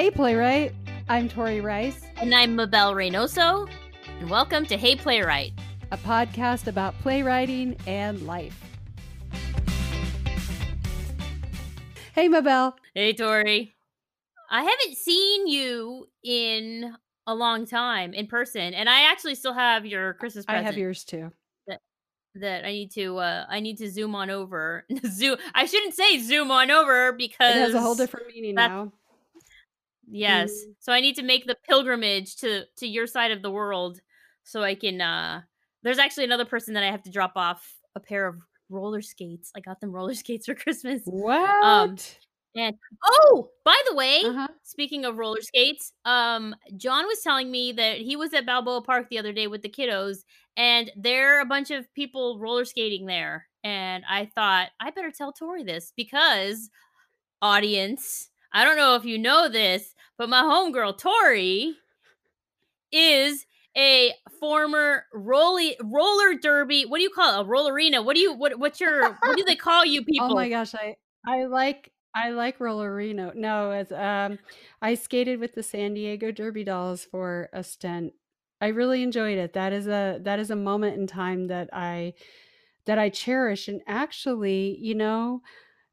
Hey, Playwright. I'm Tori Rice, And I'm Mabel Reynoso, and welcome to Hey Playwright. a podcast about playwriting and life. Hey, Mabel. Hey Tori. I haven't seen you in a long time in person, and I actually still have your Christmas I have yours too. that I need to uh I need to zoom on over. zoom I shouldn't say zoom on over because It has a whole different meaning now. Yes. Mm. So I need to make the pilgrimage to to your side of the world so I can uh there's actually another person that I have to drop off a pair of roller skates. I got them roller skates for Christmas. What? And oh, by the way, uh-huh. speaking of roller skates, um John was telling me that he was at Balboa Park the other day with the kiddos and there are a bunch of people roller skating there. And I thought I better tell Tori this because audience, I don't know if you know this, but my homegirl Tori is a former rolly roller derby. What do you call it? A rollerina? What do you what what's your what do they call you people? Oh my gosh, I I like I like Rollerino. No, as um I skated with the San Diego Derby dolls for a stint. I really enjoyed it. That is a that is a moment in time that I that I cherish and actually, you know,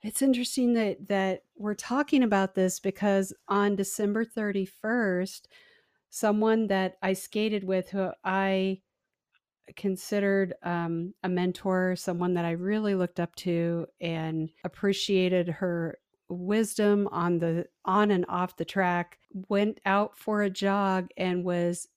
it's interesting that that we're talking about this because on December 31st, someone that I skated with who I considered um, a mentor, someone that I really looked up to and appreciated her wisdom on the on and off the track, went out for a jog and was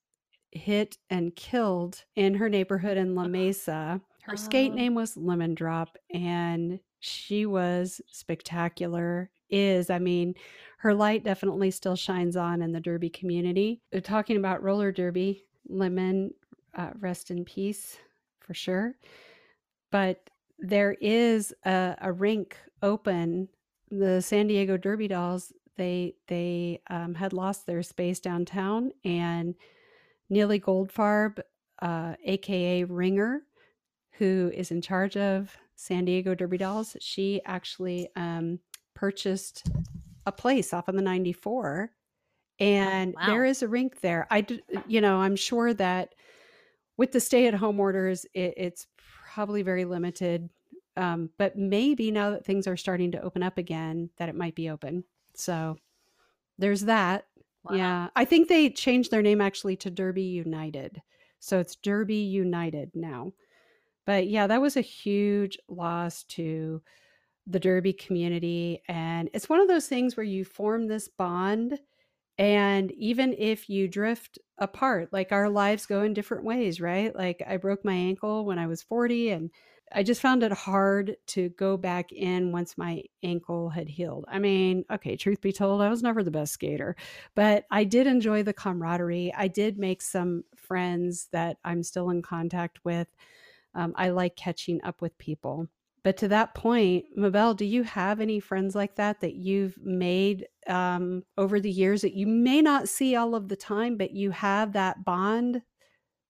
hit and killed in her neighborhood in La Mesa. Her skate Oh. name was Lemon Drop and she was spectacular. Is, I mean, her light definitely still shines on in the derby community. Uh, Talking about roller derby, Lemon uh, rest in peace for sure. But there is a, a rink open. The San Diego Derby Dolls they they um, had lost their space downtown, and Neely Goldfarb, uh, aka Ringer, who is in charge of San Diego Derby Dolls, she actually um, purchased a place off of the 94 and there wow. is a rink there. I d- you know i'm sure that with the stay at home orders it, it's probably very limited um, but maybe now that things are starting to open up again that it might be open. So there's that. Wow. yeah i think they changed their name actually to derby united. So it's derby united now. But yeah that was a huge loss to the derby community and it's one of those things where you form this bond and even if you drift apart, like our lives go in different ways, right? Like I broke my ankle when I was 40 and I just found it hard to go back in once my ankle had healed. I mean, okay, truth be told, I was never the best skater, but I did enjoy the camaraderie. I did make some friends that I'm still in contact with. Um, I like catching up with people. But to that point, Mabel, do you have any friends like that that you've made um, over the years that you may not see all of the time, but you have that bond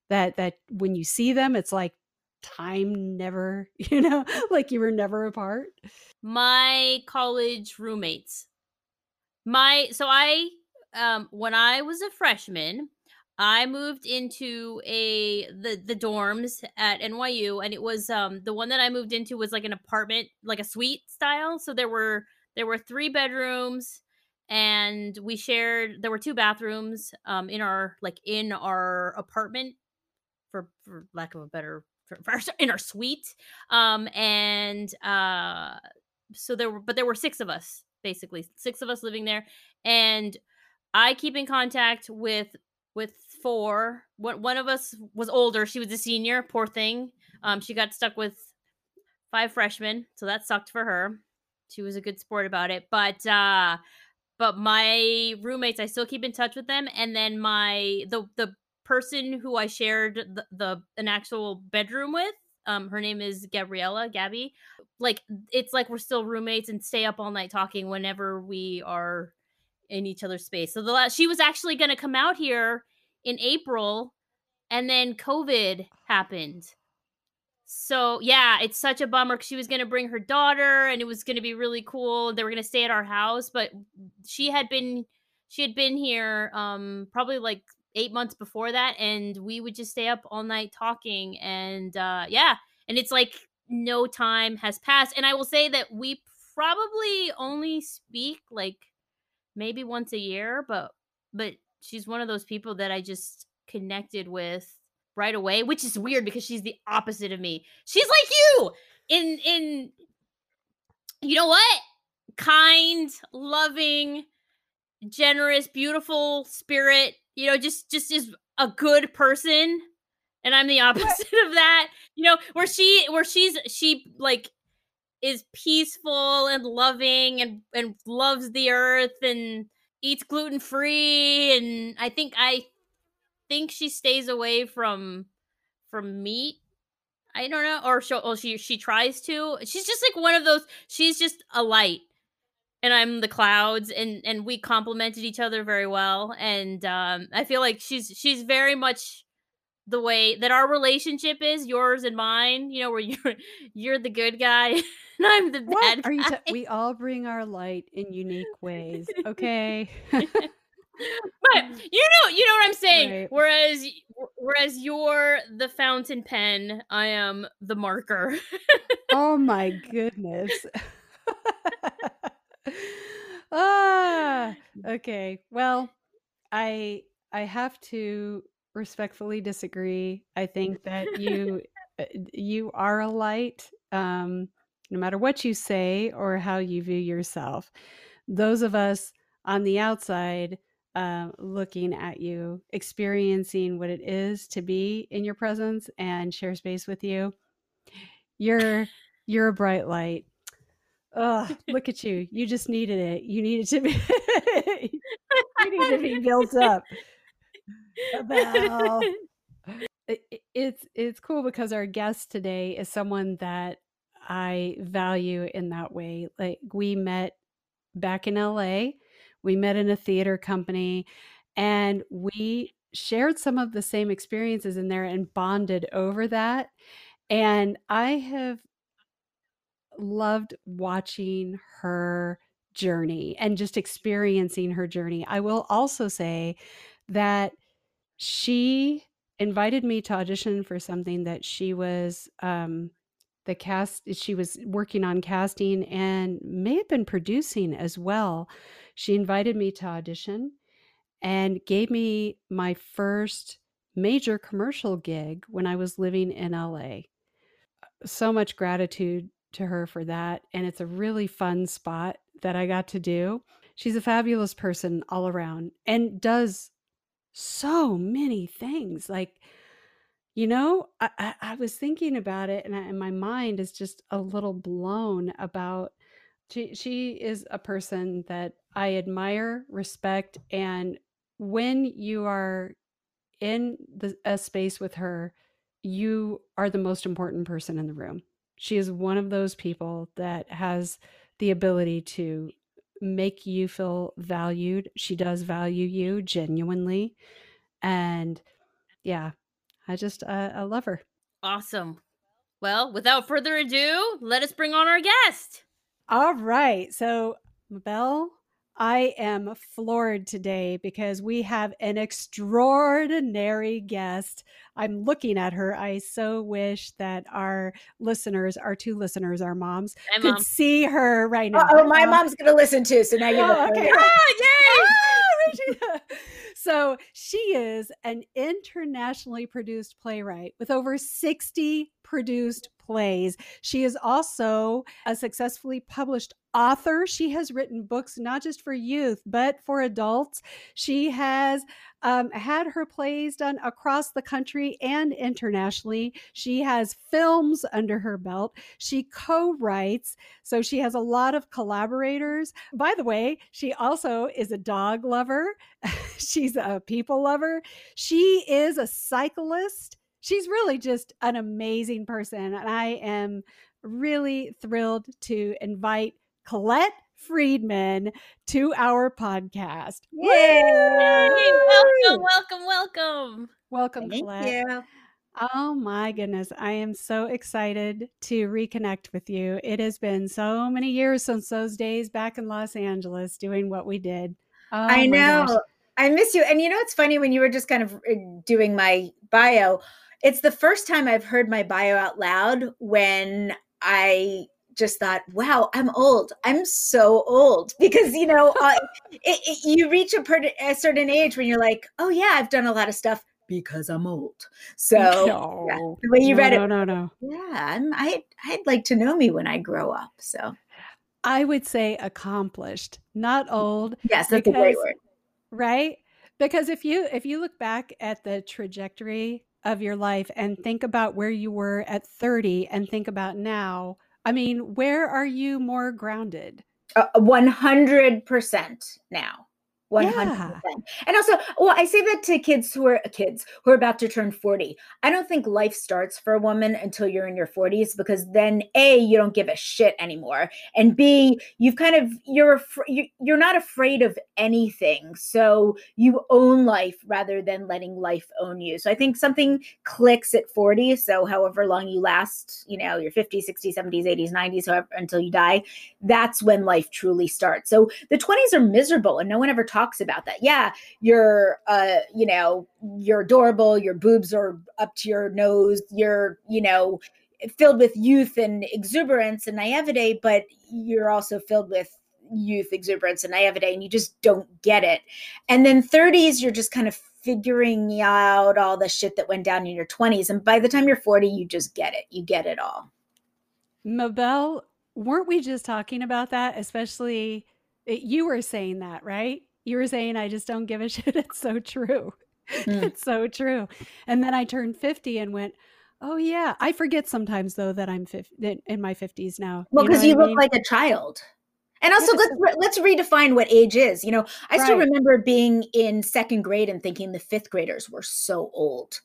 that that when you see them, it's like time never, you know, like you were never apart. my college roommates my so i um when i was a freshman i moved into a the the dorms at nyu and it was um the one that i moved into was like an apartment like a suite style. So there were there were three bedrooms and we shared there were two bathrooms um in our like in our apartment for for lack of a better for, for in our suite. Um and uh so there were but there were six of us basically six of us living there. And i keep in contact with with four, one of us was older she was a senior poor thing. Um she got stuck with five freshmen so that sucked for her. She was a good sport about it but uh but my roommates i still keep in touch with them and then my the the person who i shared the, the an actual bedroom with um her name is gabriella gabby. Like it's like we're still roommates and stay up all night talking whenever we are in each other's space so the last she was actually going to come out here in april and then covid happened so yeah it's such a bummer she was going to bring her daughter and it was going to be really cool they were going to stay at our house but she had been she had been here um probably like eight months before that, and we would just stay up all night talking. And uh, yeah, and it's like no time has passed. And I will say that we probably only speak like maybe once a year, but but she's one of those people that I just connected with right away, which is weird because she's the opposite of me. She's like you in in you know what? Kind, loving, generous, beautiful spirit, you know, just just is a good person. And I'm the opposite of that. You know, where she where she's she like is peaceful and loving and and loves the earth and eats gluten free and I think I think she stays away from from meat. I don't know, or she, or she she tries to. She's just like one of those. She's just a light, and I'm the clouds, and and we complemented each other very well. And um, I feel like she's she's very much the way that our relationship is yours and mine you know where you're you're the good guy and i'm the What bad are you? guy Ta- we all bring our light in unique ways. Okay. but you know you know what i'm saying Right. whereas whereas you're the fountain pen i am the marker oh my goodness. ah. Okay. Well, I I have to respectfully disagree. I think that you uh, you are a light um no matter what you say or how you view yourself. Those of us on the outside uh, looking at you, experiencing what it is to be in your presence and share space with you. You're you're a bright light. Oh, look at you. You just needed it. You needed to be you need to be built up. It- it's it's cool because our guest today is someone that I value in that way. Like we met back in LA. We met in a theater company and we shared some of the same experiences in there and bonded over that. And I have loved watching her journey and just experiencing her journey. I will also say that she invited me to audition for something that she was um the cast she was working on casting and may have been producing as well. She invited me to audition and gave me my first major commercial gig when I was living in LA. So much gratitude to her for that. And it's a really fun spot that I got to do. She's a fabulous person all around and does so many things. Like, you know, I, I, I was thinking about it and, I, and my mind is just a little blown about she she is a person that I admire, respect, and when you are in the, a space with her, you are the most important person in the room. She is one of those people that has the ability to make you feel valued. She does value you genuinely. And yeah, I just, uh, I love her. awesome well without further ado let us bring on our guest All right. So, Mabel, I am floored today because we have an extraordinary guest. I'm looking at her. I so wish that our listeners, our two listeners, our moms, Hi, could Mom. see her right now. Oh, my mom's gonna listen too. So now you. Oh, okay. ah, yay! Ah, so she is an internationally produced playwright with over 60 produced plays. She is also a successfully published author. She has written books not just for youth, but for adults. She has um, had her plays done across the country and internationally. She has films under her belt. She co writes, so she has a lot of collaborators. By the way, she also is a dog lover. She's a people lover. She is a cyclist. She's really just an amazing person. And I am really thrilled to invite Colette Freedman to our podcast. Yay! Hey, welcome welcome welcome Welcome, Thank Colette. you. Oh my goodness. I am so excited to reconnect with you. It has been so many years since those days back in Los Angeles doing what we did. Oh I my gosh. know. I miss you. And you know, it's funny when you were just kind of uh, doing my bio. It's the first time I've heard my bio out loud when I just thought, wow, I'm old. I'm so old because, you know, uh, it, it, you reach a, per- a certain age when you're like, oh, yeah, I've done a lot of stuff because I'm old. So no, yeah, the way you no, read no, it, no, no. No. Yeah, I'm, I, I'd like to know me when I grow up. So I would say accomplished, not old, yes, that's a great word. right? Because if you if you look back at the trajectory of your life and think about where you were at 30 and think about now, I mean, where are you more grounded? Uh, 100% now. 100%. Yeah. And also, well, I say that to kids who are kids who are about to turn 40. I don't think life starts for a woman until you're in your 40s because then A, you don't give a shit anymore. And B, you've kind of you're you're not afraid of anything. So you own life rather than letting life own you. So I think something clicks at 40, so however long you last, you know, your 50s, 60s, 70s, 80s, 90s, however until you die, that's when life truly starts. So the 20s are miserable and no one ever talks about that. Yeah, you're uh, you know, you're adorable, your boobs are up to your nose, you're, you know, filled with youth and exuberance and naivete, but you're also filled with youth, exuberance, and naivete, and you just don't get it. And then 30s, you're just kind of figuring out all the shit that went down in your 20s. And by the time you're 40, you just get it. You get it all. Mabel, weren't we just talking about that? Especially you were saying that, right? You were saying, I just don't give a shit. It's so true. Mm. It's so true. And then I turned 50 and went, oh, yeah. I forget sometimes, though, that I'm 50, in my 50s now. Well, know because you, I look mean? like a child. And also, let's re- let's redefine what age is. You know, I still remember being in second grade and thinking the fifth graders were so old.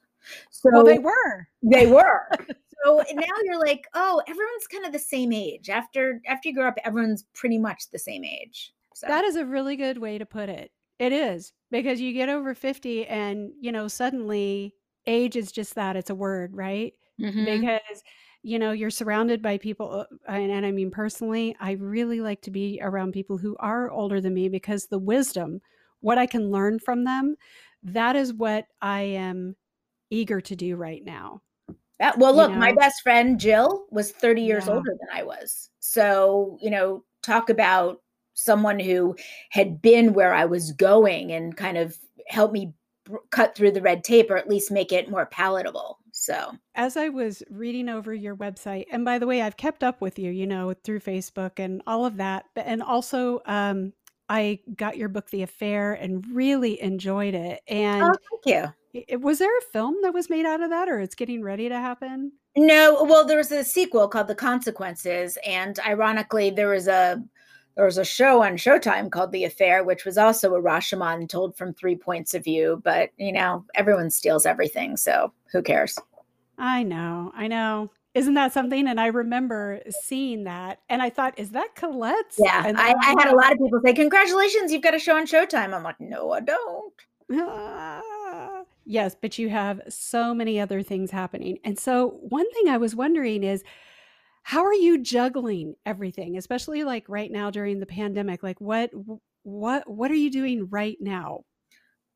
So well, they were. They were. so now you're like, oh, everyone's kind of the same age. After after you grow up, everyone's pretty much the same age. So That is a really good way to put it. It is because you get over 50 and, you know, suddenly age is just that. It's a word, right? Mhm. because you know you're surrounded by people uh, and, and i mean personally i really like to be around people who are older than me because the wisdom what i can learn from them that is what i am eager to do right now That- well, you look, my best friend Jill was 30 years Yeah. older than I was. So, you know, talk about someone who had been where I was going and kind of helped me cut through the red tape or at least make it more palatable. So, as i was reading over your website and by the way i've kept up with you you know through facebook and all of that. And also um i got your book the affair and really enjoyed it and oh, thank you. i- i- was there a film that was made out of that or it's getting ready to happen No, well, there was a sequel called The Consequences, and ironically, there was a there was a show on Showtime called The Affair, which was also a Rashomon told from three points of view. But you know, everyone steals everything, so who cares? I know, I know. Isn't that something? And I remember seeing that, and I thought, "Is that Colette's?" Yeah, And I, I had a lot of people say, "Congratulations, you've got a show on Showtime." I'm like, "No, I don't." "Ah." Yes, but you have so many other things happening, and so one thing I was wondering is, how are you juggling everything, especially like right now during the pandemic? Like, what, what, what are you doing right now?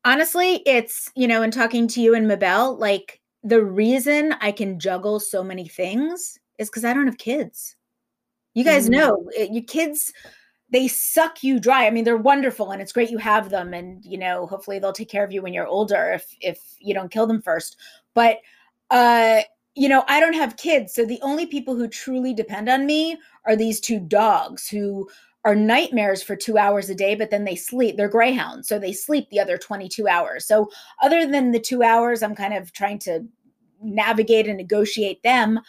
Honestly, it's you know, in talking to you and Mabel, like the reason I can juggle so many things is because I don't have kids. You guys Mm. know, it, your kids they suck you dry. I mean, they're wonderful and it's great you have them and you know, hopefully they'll take care of you when you're older if if you don't kill them first. But uh you know, I don't have kids, so the only people who truly depend on me are these two dogs who are nightmares for 2 hours a day, but then they sleep. They're greyhounds, so they sleep the other 22 hours. So other than the 2 hours I'm kind of trying to navigate and negotiate them,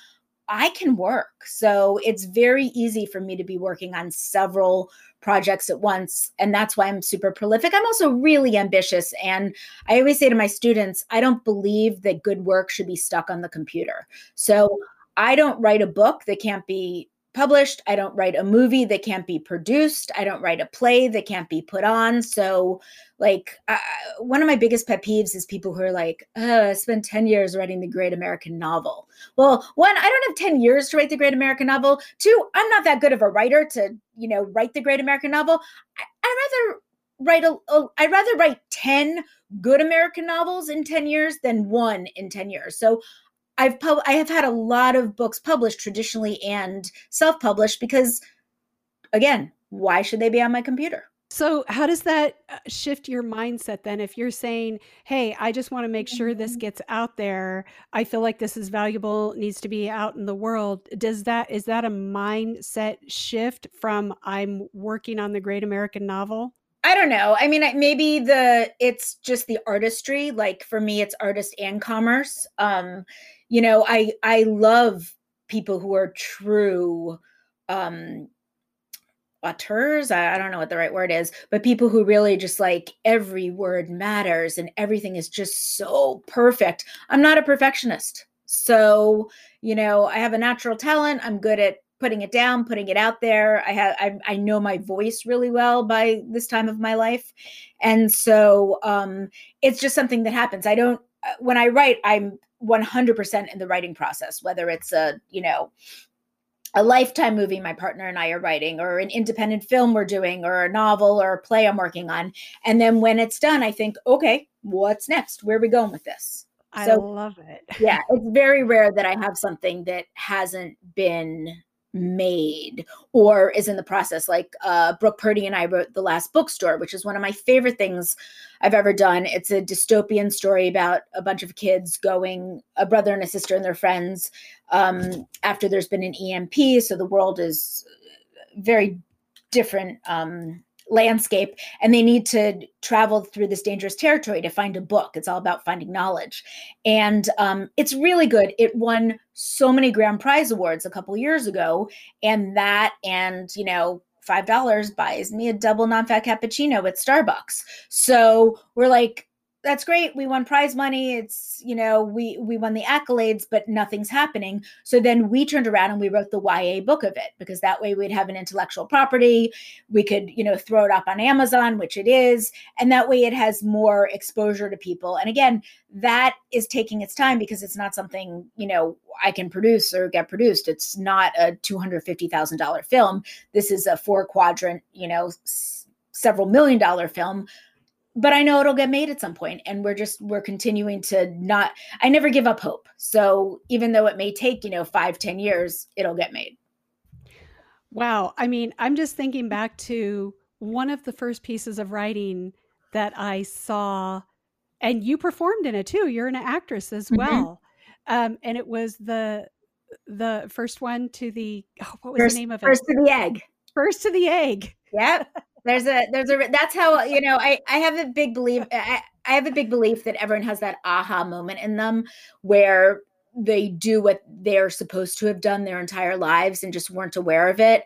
I can work. So it's very easy for me to be working on several projects at once. And that's why I'm super prolific. I'm also really ambitious. And I always say to my students, I don't believe that good work should be stuck on the computer. So I don't write a book that can't be published. I don't write a movie that can't be produced. I don't write a play that can't be put on. So, like, uh, one of my biggest pet peeves is people who are like, oh, I spent 10 years writing the great American novel. Well, one, I don't have 10 years to write the great American novel. Two, I'm not that good of a writer to, you know, write the great American novel. I, I'd rather write a, a I'd rather write 10 good American novels in 10 years than one in 10 years. So I've pub- I have had a lot of books published traditionally and self-published because again, why should they be on my computer? So, how does that uh, shift your mindset then? If you're saying, hey, I just want to make sure this Mm-hmm. gets out there, I feel like this is valuable, needs to be out in the world. Does that, is that a mindset shift from I'm working on the great American novel? I don't know. I mean, maybe the it's just the artistry. Like for me, it's artist and commerce. Um, you know, I I love people who are true um auteurs. I, I don't know what the right word is, but people who really just like every word matters and everything is just so perfect. I'm not a perfectionist. So, you know, I have a natural talent. I'm good at putting it down, putting it out there. I have I, I know my voice really well by this time of my life. And so um it's just something that happens. I don't uh, when I write, I'm 100% in the writing process, whether it's a, you know, a lifetime movie my partner and I are writing, or an independent film we're doing, or a novel or a play I'm working on. And then when it's done, I think, okay, what's next? Where are we going with this? I So- love it. Yeah, it's very rare that I have something that hasn't been made or is in the process. Like uh, Brooke Purdy and I wrote The Last Bookstore, which is one of my favorite things I've ever done. It's a dystopian story about a bunch of kids going, a brother and a sister and their friends, um, after there's been an EMP. So the world is very different um, landscape, and they need to travel through this dangerous territory to find a book. It's all about finding knowledge, and um, it's really good. It won so many grand prize awards a couple years ago, and that, and you know. Five dollars buys me a double non-fat cappuccino at Starbucks. So we're like, that's great. We won prize money. It's, you know, we we won the accolades, but nothing's happening. So then we turned around and we wrote the YA book of it because that way we'd have an intellectual property. We could, you know, throw it up on Amazon, which it is, and that way it has more exposure to people. And again, that is taking its time because it's not something, you know, I can produce or get produced. It's not a $250,000 film. This is a four quadrant, you know, several million dollar film but I know it'll get made at some point, and we're just we're continuing to not. I never give up hope. So even though it may take you know five, ten years, it'll get made. Wow. I mean, I'm just thinking back to one of the first pieces of writing that I saw, and you performed in it too. You're an actress as Mhm. well. Um, and it was the the first one to the oh, what was First, the name of it? first to the egg. First to the egg. Yep. There's a there's a that's how you know I I have a big belief I, I have a big belief that everyone has that aha moment in them where they do what they're supposed to have done their entire lives and just weren't aware of it.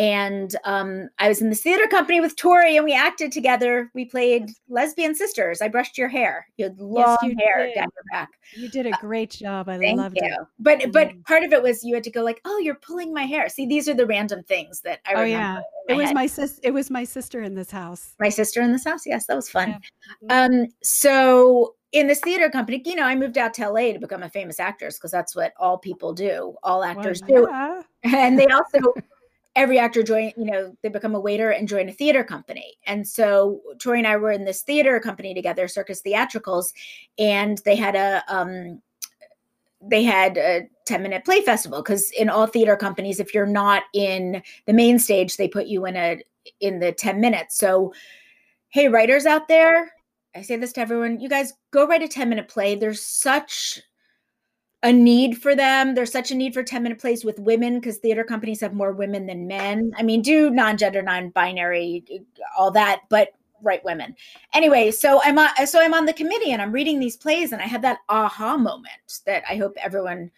And um, I was in the theater company with Tori and we acted together. We played lesbian sisters. I brushed your hair. You had long you hair did. down your back. You did a great job. I Uh, loved you. it. But but part of it was you had to go like, oh, you're pulling my hair. See, these are the random things that I Oh remember. yeah. It was head. my sis it was my sister in this house. my sister in this house. Yes, that was fun. Yeah. Um, so in this theater company, you know, I moved out to LA to become a famous actress because that's what all people do. All Well, actors do. And they also every actor join, you know, they become a waiter and join a theater company. And so Tori and I were in this theater company together, Circus Theatricals, and they had a um they had a 10 minute play festival because in all theater companies if you're not in the main stage they put you in a in the 10 minutes so hey writers out there i say this to everyone you guys go write a 10 minute play there's such a need for them. There's such a need for 10 minute plays with women because theater companies have more women than men. I mean do non-gender non-binary all that but write women. Anyway so i'm on so i'm on the committee and i'm reading these plays and i had that aha moment that i hope everyone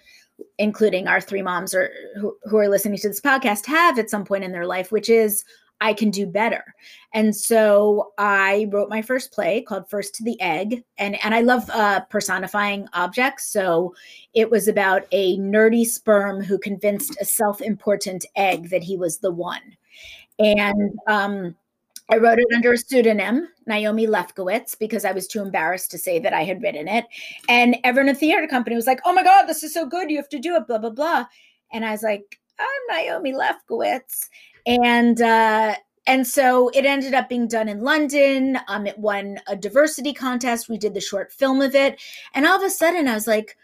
including our three moms or who, who are listening to this podcast have at some point in their life which is i can do better and so i wrote my first play called first to the egg and and i love uh, personifying objects so it was about a nerdy sperm who convinced a self-important egg that he was the one and um I wrote it under a pseudonym, Naomi Lefkowitz, because I was too embarrassed to say that I had written it. And everyone at the theater company was like, oh my God, this is so good. You have to do it, blah, blah, blah. And I was like, I'm Naomi Lefkowitz. And uh, and so it ended up being done in London. Um, it won a diversity contest. We did the short film of it, and all of a sudden, I was like,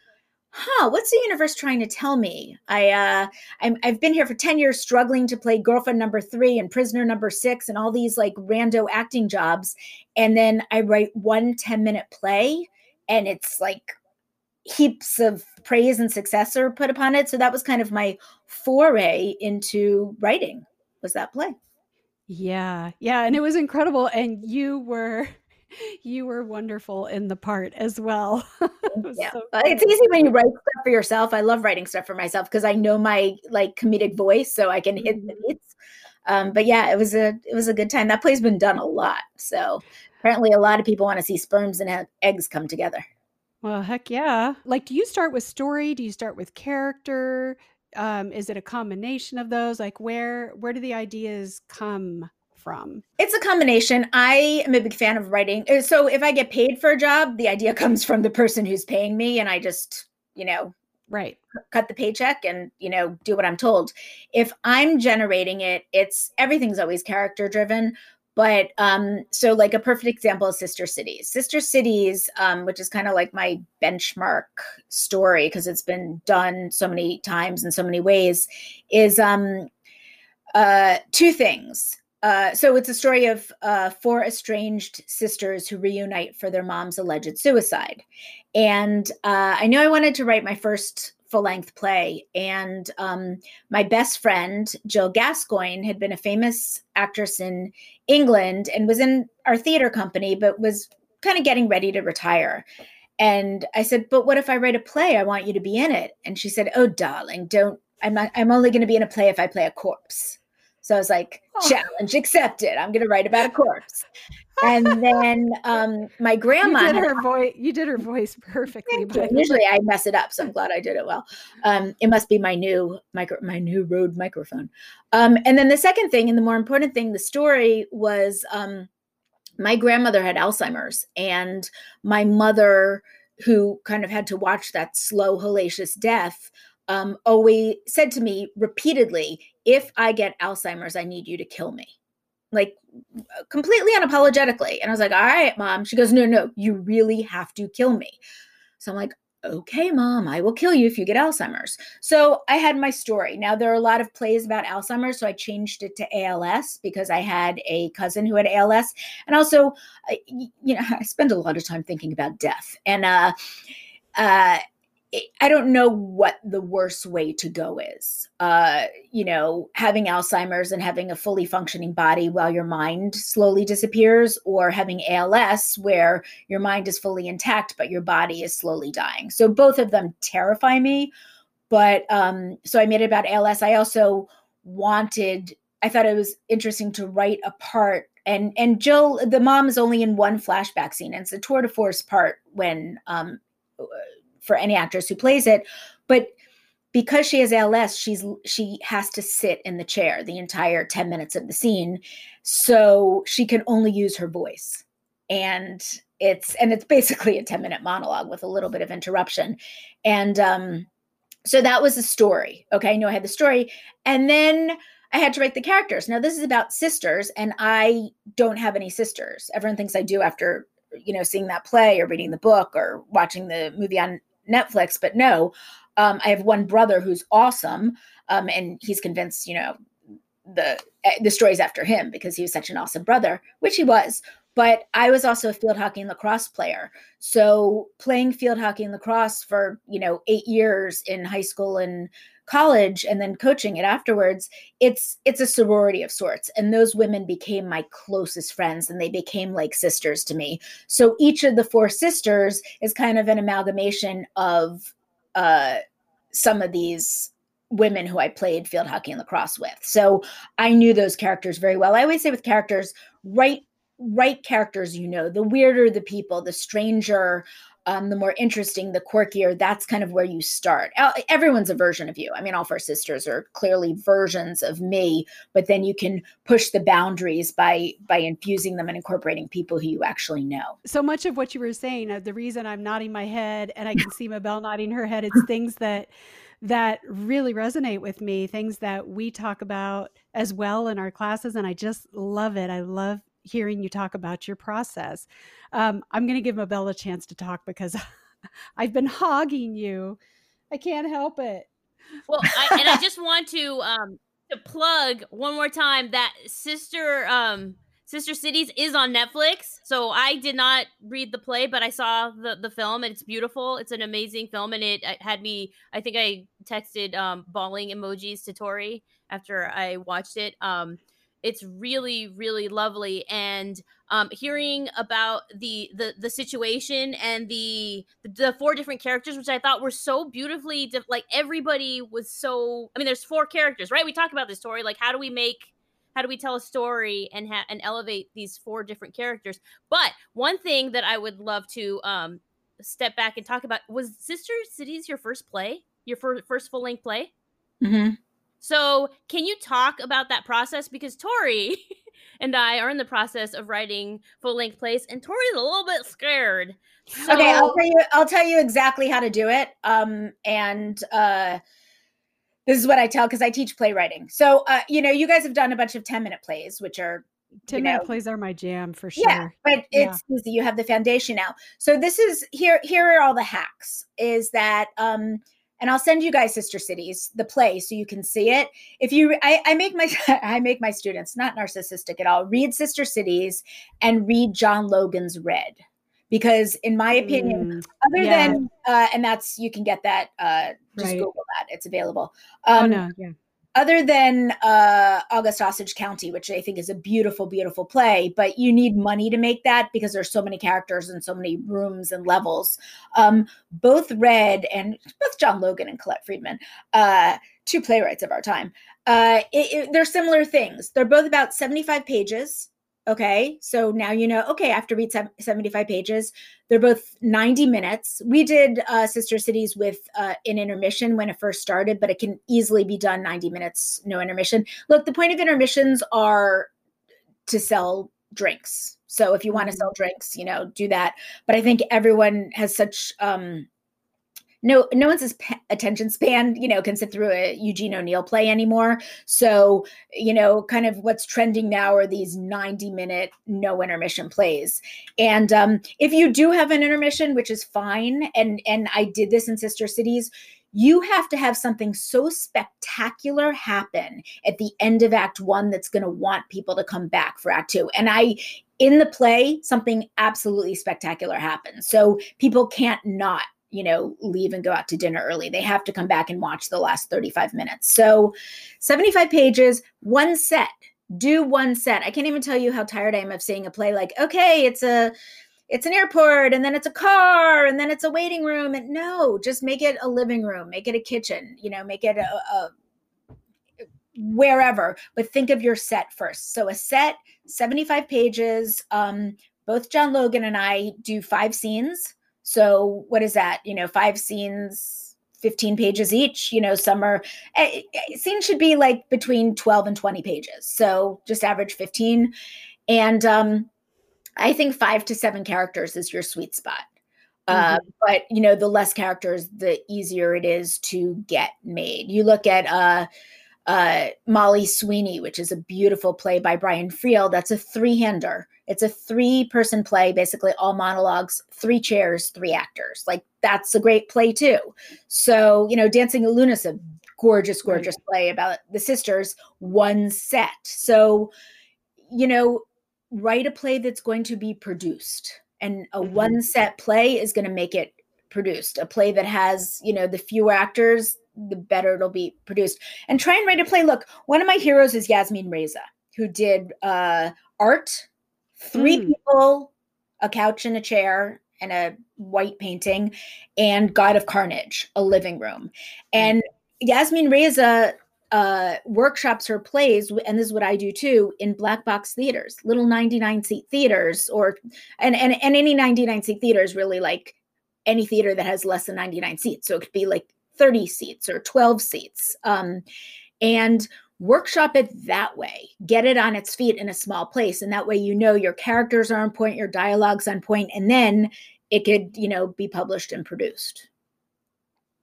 "Huh, what's the universe trying to tell me?" I uh, I'm, I've been here for ten years, struggling to play girlfriend number three and prisoner number six, and all these like rando acting jobs, and then I write one 10 minute play, and it's like heaps of praise and success are put upon it. So that was kind of my foray into writing. Was that play? Yeah. Yeah, and it was incredible and you were you were wonderful in the part as well. it yeah. So it's easy when you write stuff for yourself. I love writing stuff for myself because I know my like comedic voice so I can hit mm-hmm. the beats. Um, but yeah, it was a it was a good time. That play's been done a lot. So apparently a lot of people want to see sperms and eggs come together. Well, heck yeah. Like do you start with story? Do you start with character? Um, is it a combination of those? Like where where do the ideas come from? It's a combination. I am a big fan of writing uh, so if i get paid for a job the idea comes from the person who's paying me and i just you know right. cut the paycheck and you know do what i'm told. If i'm generating it it's everything's always character driven but um, so, like a perfect example is Sister Cities. Sister Cities, um, which is kind of like my benchmark story because it's been done so many times in so many ways, is um, uh, two things. Uh, so it's a story of uh, four estranged sisters who reunite for their mom's alleged suicide. And uh, I knew I wanted to write my first full length play. And um, my best friend, Jill Gascoine, had been a famous actress in England and was in our theater company, but was kind of getting ready to retire. And I said, "But what if I write a play? I want you to be in it." And she said, "Oh, darling, don't. I'm not. I'm only going to be in a play if I play a corpse." So I was like, oh. "Challenge accepted. I'm going to write about a corpse." And then um, my grandma you did her voice. You did her voice perfectly. Usually I mess it up, so I'm glad I did it well. Um, it must be my new micro, my new Rode microphone. Um, and then the second thing, and the more important thing, the story was um, my grandmother had Alzheimer's, and my mother, who kind of had to watch that slow, hellacious death. Um, always said to me repeatedly, if I get Alzheimer's, I need you to kill me like completely unapologetically. And I was like, all right, mom. She goes, no, no, you really have to kill me. So I'm like, okay, mom, I will kill you if you get Alzheimer's. So I had my story. Now, there are a lot of plays about Alzheimer's. So I changed it to ALS because I had a cousin who had ALS. And also, you know, I spend a lot of time thinking about death. And, uh, uh, I don't know what the worst way to go is. Uh, you know, having Alzheimer's and having a fully functioning body while your mind slowly disappears, or having ALS where your mind is fully intact but your body is slowly dying. So both of them terrify me. But um, so I made it about ALS. I also wanted, I thought it was interesting to write a part and and Jill, the mom is only in one flashback scene. And it's a tour de force part when um for any actress who plays it but because she has ALS, she's she has to sit in the chair the entire 10 minutes of the scene. So she can only use her voice. And it's and it's basically a 10 minute monologue with a little bit of interruption. And um so that was the story. Okay, I know I had the story. And then I had to write the characters. Now this is about sisters, and I don't have any sisters. Everyone thinks I do after you know seeing that play or reading the book or watching the movie on Netflix, but no, um, I have one brother who's awesome, um, and he's convinced, you know, the eh, the story's after him because he was such an awesome brother, which he was. But I was also a field hockey and lacrosse player, so playing field hockey and lacrosse for you know eight years in high school and college and then coaching it afterwards it's it's a sorority of sorts and those women became my closest friends and they became like sisters to me so each of the four sisters is kind of an amalgamation of uh some of these women who I played field hockey and lacrosse with. So I knew those characters very well. I always say with characters, write write characters you know. The weirder the people, the stranger, um, the more interesting, the quirkier, that's kind of where you start. Everyone's a version of you. I mean, all four sisters are clearly versions of me, but then you can push the boundaries by by infusing them and incorporating people who you actually know. So much of what you were saying, uh, the reason I'm nodding my head and I can see Mabel nodding her head, it's things that that really resonate with me, things that we talk about as well in our classes, and I just love it. I love hearing you talk about your process. Um, I'm going to give Mabel a chance to talk because I've been hogging you. I can't help it. Well, I, and I just want to um, to plug one more time that sister um, Sister Cities is on Netflix. So I did not read the play, but I saw the the film and it's beautiful. It's an amazing film and it, it had me I think I texted um bawling emojis to Tori after I watched it. Um it's really really lovely and um, hearing about the, the the situation and the the four different characters which i thought were so beautifully like everybody was so i mean there's four characters right? We talked about this story like how do we make how do we tell a story and ha- and elevate these four different characters? But one thing that i would love to um step back and talk about was sister cities your first play? Your fir- first full-length play? Mm-hmm. So, can you talk about that process? Because Tori and I are in the process of writing full length plays, and Tori's a little bit scared. So- okay, I'll tell you. I'll tell you exactly how to do it. Um, and uh, this is what I tell because I teach playwriting. So, uh, you know, you guys have done a bunch of ten minute plays, which are 10 minute know, plays are my jam for sure. Yeah, but it's yeah. easy. You have the foundation now. So this is here. Here are all the hacks. Is that um and I'll send you guys Sister Cities, the play, so you can see it. If you, I, I make my, I make my students not narcissistic at all. Read Sister Cities and read John Logan's Red, because in my opinion, mm, other yeah. than, uh, and that's you can get that. Uh, just right. Google that; it's available. Um, oh no, yeah other than uh, August Osage County, which I think is a beautiful, beautiful play, but you need money to make that because there's so many characters and so many rooms and levels. Um, both Red and both John Logan and Colette Freedman, uh, two playwrights of our time, uh, it, it, they're similar things. They're both about 75 pages. Okay. So now you know, okay, I have to read 75 pages. They're both 90 minutes. We did uh, Sister Cities with uh, an intermission when it first started, but it can easily be done 90 minutes, no intermission. Look, the point of intermissions are to sell drinks. So if you want to mm-hmm. sell drinks, you know, do that. But I think everyone has such um, no no one's attention span you know can sit through a eugene o'neill play anymore. So you know kind of what's trending now are these 90 minute no intermission plays. And um, if you do have an intermission which is fine and and i did this in sister cities you have to have something so spectacular happen at the end of act one that's going to want people to come back for act two. And i in the play something absolutely spectacular happens so people can't not you know, leave and go out to dinner early. They have to come back and watch the last 35 minutes. So 75 pages, one set. Do one set. I can't even tell you how tired I am of seeing a play like, okay, it's a it's an airport and then it's a car and then it's a waiting room and no, just make it a living room, make it a kitchen, you know, make it a, a wherever, but think of your set first. So a set, 75 pages. Um, both John Logan and I do five scenes so what is that? You know, five scenes, 15 pages each. You know, some are eh, eh, scenes should be like between 12 and 20 pages. So just average 15. And um, I think five to seven characters is your sweet spot. Uh, mm-hmm. but you know, the less characters, the easier it is to get made. You look at uh, uh, Molly Sweeney, which is a beautiful play by Brian Friel. That's a three-hander. It's a three-person play, basically all monologues, three chairs, three actors. Like that's a great play too. So you know, Dancing at Lughnasa a gorgeous, gorgeous right. play about the sisters. One set. So you know, write a play that's going to be produced, and a mm-hmm. one-set play is going to make it produced. A play that has you know the fewer actors the better it'll be produced. And try and write a play. Look, one of my heroes is Yasmina Reza, who did uh, art, three mm. people, a couch and a chair, and a white painting, and God of Carnage, a living room. And Yasmina Reza uh, workshops her plays, and this is what I do too, in black box theaters, little 99 seat theaters, or and and, and any 99 seat theater is really like any theater that has less than 99 seats. So it could be like 30 seats or 12 seats. Um, and workshop it that way. Get it on its feet in a small place. And that way you know your characters are on point, your dialogues on point, and then it could, you know, be published and produced.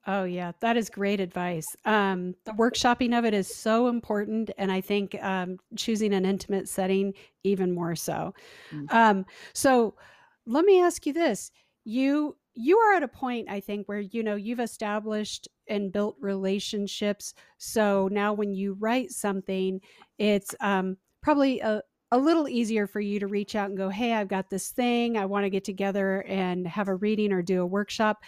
Oh yeah, that is great advice. Um, the workshopping of it is so important, and I think um, choosing an intimate setting even more so. Mm. Um, so, let me ask you this: you you are at a point, I think, where you know you've established and built relationships. So now, when you write something, it's um, probably a a little easier for you to reach out and go, Hey, I've got this thing. I want to get together and have a reading or do a workshop.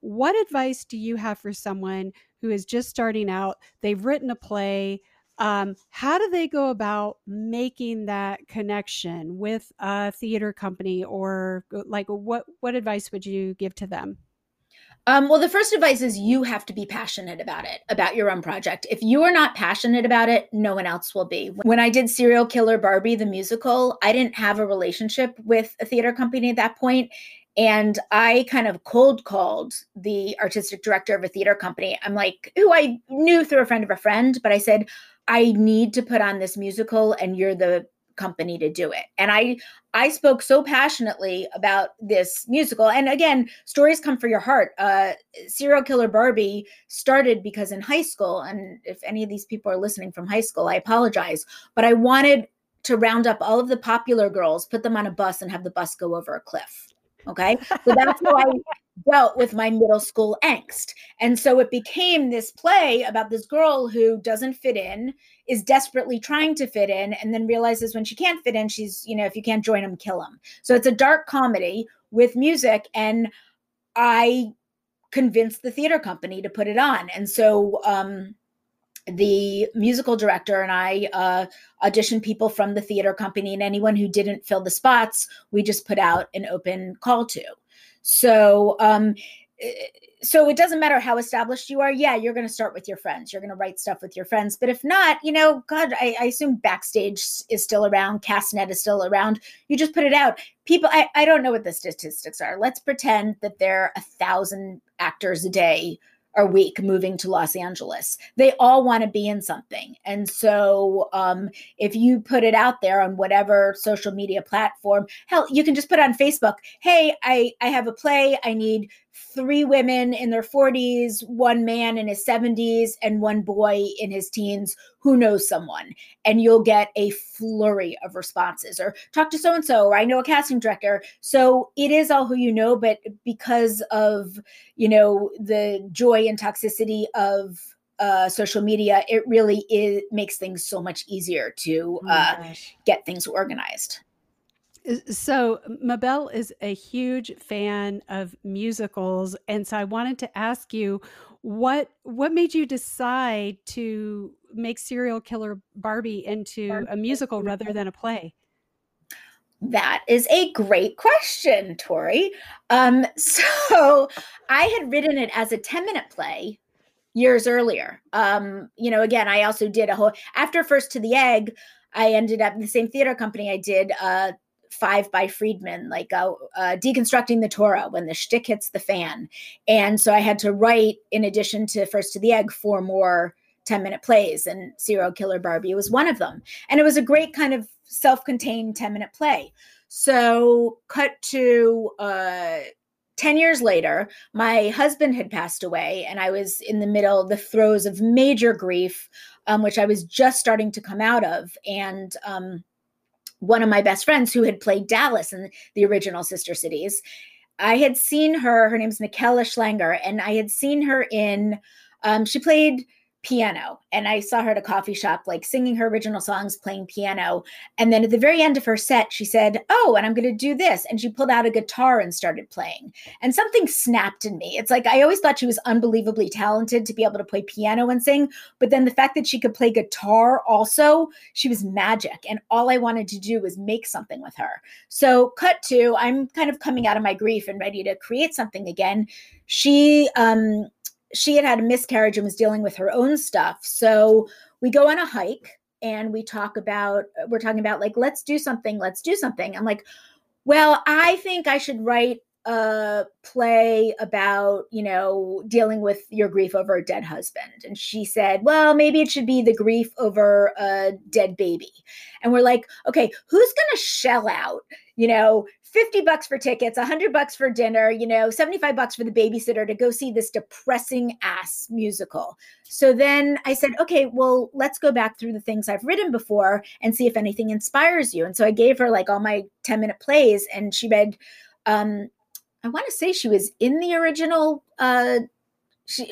What advice do you have for someone who is just starting out? They've written a play. Um, how do they go about making that connection with a theater company or like what what advice would you give to them? Um, well, the first advice is you have to be passionate about it, about your own project. If you are not passionate about it, no one else will be. When I did Serial Killer Barbie, the musical, I didn't have a relationship with a theater company at that. And I kind of cold called the artistic director of a theater company. I'm like, who I knew through a friend of a friend, but I said, I need to put on this musical and you're the company to do it. And I I spoke so passionately about this musical. And again, stories come for your heart. Uh Serial Killer Barbie started because in high school and if any of these people are listening from high school, I apologize, but I wanted to round up all of the popular girls, put them on a bus and have the bus go over a cliff. Okay. So that's how I dealt with my middle school angst. And so it became this play about this girl who doesn't fit in, is desperately trying to fit in, and then realizes when she can't fit in, she's, you know, if you can't join them, kill them. So it's a dark comedy with music. And I convinced the theater company to put it on. And so, um, the musical director and I uh, auditioned people from the theater company, and anyone who didn't fill the spots, we just put out an open call to. So, um, eh, so it doesn't matter how established you are. Yeah, you're going to start with your friends. You're going to write stuff with your friends. But if not, you know, God, I, I, assume Backstage is still around, Castnet is still around. You just put it out. People, I, I don't know what the statistics are. Let's pretend that there are a thousand actors a day a week moving to Los Angeles. They all want to be in something. And so um, if you put it out there on whatever social media platform, hell, you can just put on Facebook, hey, I, I have a play. I need three women in their 40s, one man in his 70s, and one boy in his teens who knows someone. And you'll get a flurry of responses or talk to so and so, or I know a casting director. So it is all who you know, but because of, you know, the joy and toxicity of uh, social media, it really is makes things so much easier to oh uh, get things organized. So, Mabel is a huge fan of musicals, and so I wanted to ask you what what made you decide to make Serial Killer Barbie into a musical rather than a play? That is a great question, Tori. Um, so, I had written it as a 10 minute play years earlier. Um, you know, again, I also did a whole after First to the Egg. I ended up in the same theater company. I did uh, Five by Freedman, like uh, uh, deconstructing the Torah when the shtick hits the fan. And so I had to write, in addition to First to the Egg, four more 10 minute plays, and Serial Killer Barbie was one of them. And it was a great kind of self contained 10 minute play. So, cut to uh, 10 years later, my husband had passed away, and I was in the middle, the throes of major grief, um, which I was just starting to come out of. And um, one of my best friends who had played Dallas in the original Sister Cities. I had seen her, her name's Nikela Schlanger, and I had seen her in, um, she played piano. And i saw her at a coffee shop like singing her original songs playing piano. And then at the very end of her set she said oh and i'm going to do this. And she pulled out a guitar and started playing. And something snapped in me. It's like i always thought she was unbelievably talented to be able to play piano and sing but then the fact that she could play guitar also she was magic. And all i wanted to do was make something with her. So cut to i'm kind of coming out of my grief and ready to create something again. She um she had had a miscarriage and was dealing with her own stuff. So we go on a hike and we talk about, we're talking about like, let's do something, let's do something. I'm like, well, I think I should write a play about, you know, dealing with your grief over a dead husband. And she said, well, maybe it should be the grief over a dead baby. And we're like, okay, who's going to shell out, you know, 50 bucks for tickets, 100 bucks for dinner, you know, 75 bucks for the babysitter to go see this depressing ass musical. So then I said, okay, well, let's go back through the things I've written before and see if anything inspires you. And so I gave her like all my 10 minute plays and she read um I want to say she was in the original. Uh, she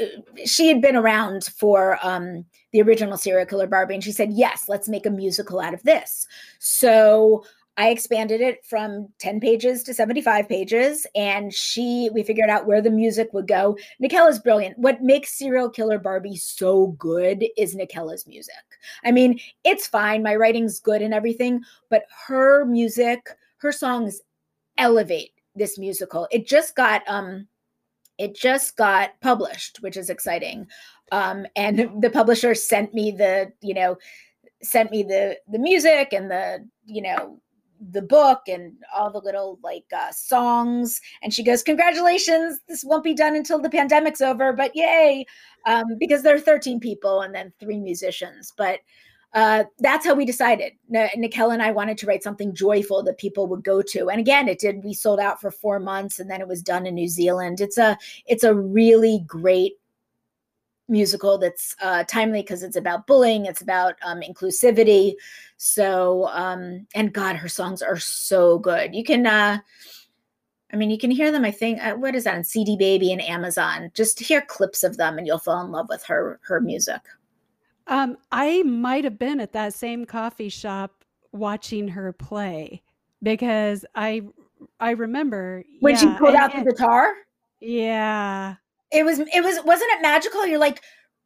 she had been around for um, the original serial killer Barbie, and she said, "Yes, let's make a musical out of this." So I expanded it from 10 pages to 75 pages and she we figured out where the music would go. Nickela's brilliant. What makes Serial Killer Barbie so good is Nickela's music. I mean, it's fine, my writing's good and everything, but her music, her songs elevate this musical. It just got um it just got published, which is exciting. Um and the publisher sent me the, you know, sent me the the music and the, you know, the book and all the little like uh, songs and she goes congratulations this won't be done until the pandemic's over but yay um, because there are 13 people and then three musicians but uh, that's how we decided. N- and I wanted to write something joyful that people would go to. And again, it did. We sold out for four months, and then it was done in New Zealand. It's a it's a really great musical that's uh, timely because it's about bullying, it's about um, inclusivity. So, um, and God, her songs are so good. You can. Uh, I mean, you can hear them. I think uh, what is that on CD Baby and Amazon? Just hear clips of them, and you'll fall in love with her her music. Um, I might have been at that same coffee shop watching her play because I I remember when yeah, she pulled out the guitar. Yeah, it was it was wasn't it magical? You're like,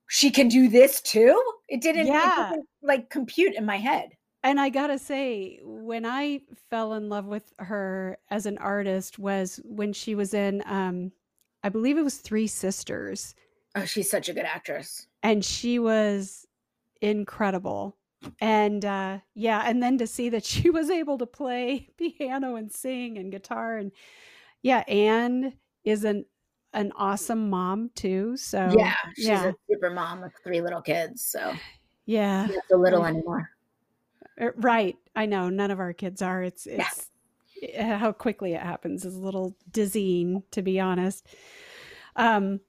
she can do this too. It didn't, yeah. It didn't like compute in my head. And I gotta say, when I fell in love with her as an artist was when she was in, um, I believe it was Three Sisters. Oh, she's such a good actress. And she was incredible. And uh, yeah, and then to see that she was able to play piano and sing and guitar and yeah, Anne is an an awesome mom too. So yeah, she's yeah. a super mom with three little kids. So yeah, not so little anymore. Er, right, I know. None of our kids are. It's it's yeah. how quickly it happens is a little dizzying, to be honest. Um,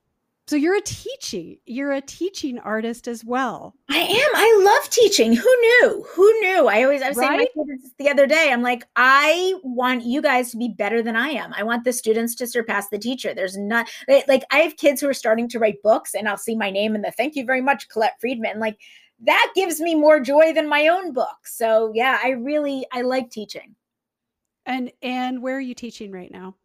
so you're a teaching, you're a teaching artist as well. I am. I love teaching. Who knew? Who knew? I always I was right? saying my kids the other day. I'm like, I want you guys to be better than I am. I want the students to surpass the teacher. There's not like I have kids who are starting to write books, and I'll see my name in the thank you very much, Colette Freedman. Like that gives me more joy than my own book. So yeah, I really I like teaching. And and where are you teaching right now?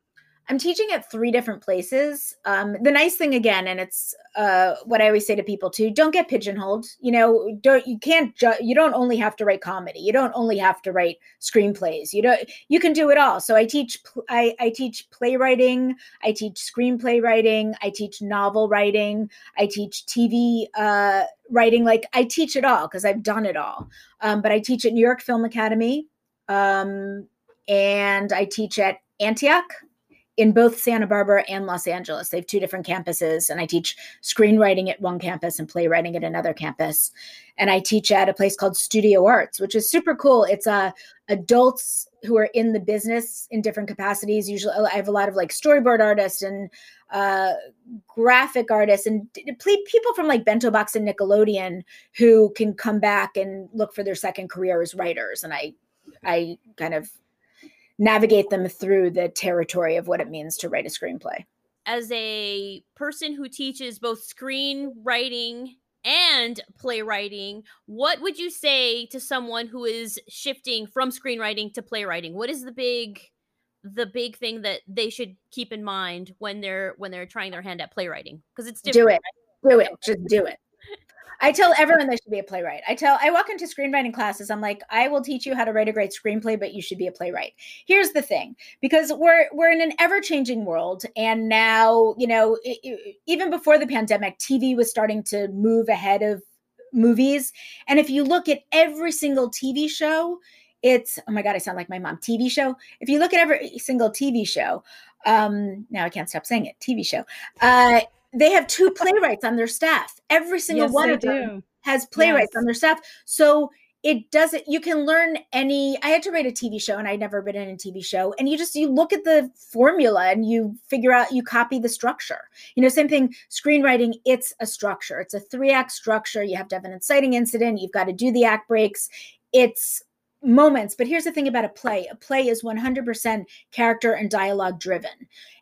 I'm teaching at three different places. Um, the nice thing again, and it's uh, what I always say to people too: don't get pigeonholed. You know, don't you can't ju- you don't only have to write comedy. You don't only have to write screenplays. You don't you can do it all. So I teach I, I teach playwriting. I teach screenplay writing. I teach novel writing. I teach TV uh, writing. Like I teach it all because I've done it all. Um, but I teach at New York Film Academy, um, and I teach at Antioch in both Santa Barbara and Los Angeles. They have two different campuses, and I teach screenwriting at one campus and playwriting at another campus. And I teach at a place called Studio Arts, which is super cool. It's uh, adults who are in the business in different capacities. Usually, I have a lot of like storyboard artists and uh, graphic artists and people from like Bento Box and Nickelodeon who can come back and look for their second career as writers. And I, I kind of navigate them through the territory of what it means to write a screenplay. As a person who teaches both screenwriting and playwriting, what would you say to someone who is shifting from screenwriting to playwriting? What is the big the big thing that they should keep in mind when they're when they're trying their hand at playwriting? Because it's different. Do it. Right? Do it. Just do it. I tell everyone they should be a playwright. I tell I walk into screenwriting classes. I'm like, I will teach you how to write a great screenplay, but you should be a playwright. Here's the thing, because we're we're in an ever changing world, and now you know it, it, even before the pandemic, TV was starting to move ahead of movies. And if you look at every single TV show, it's oh my god, I sound like my mom. TV show. If you look at every single TV show, um, now I can't stop saying it. TV show. Uh, they have two playwrights on their staff. Every single Yes, one of them has playwrights Yes. on their staff. So it doesn't you can learn any i had to write a tv show and i'd never been in a tv show. And you just you look at the formula and you figure out you copy the structure. You know same thing screenwriting it's a structure. It's a three act structure. You have to have an inciting incident. You've got to do the act breaks. It's moments. But here's the thing about a play. A play is 100% character and dialogue driven.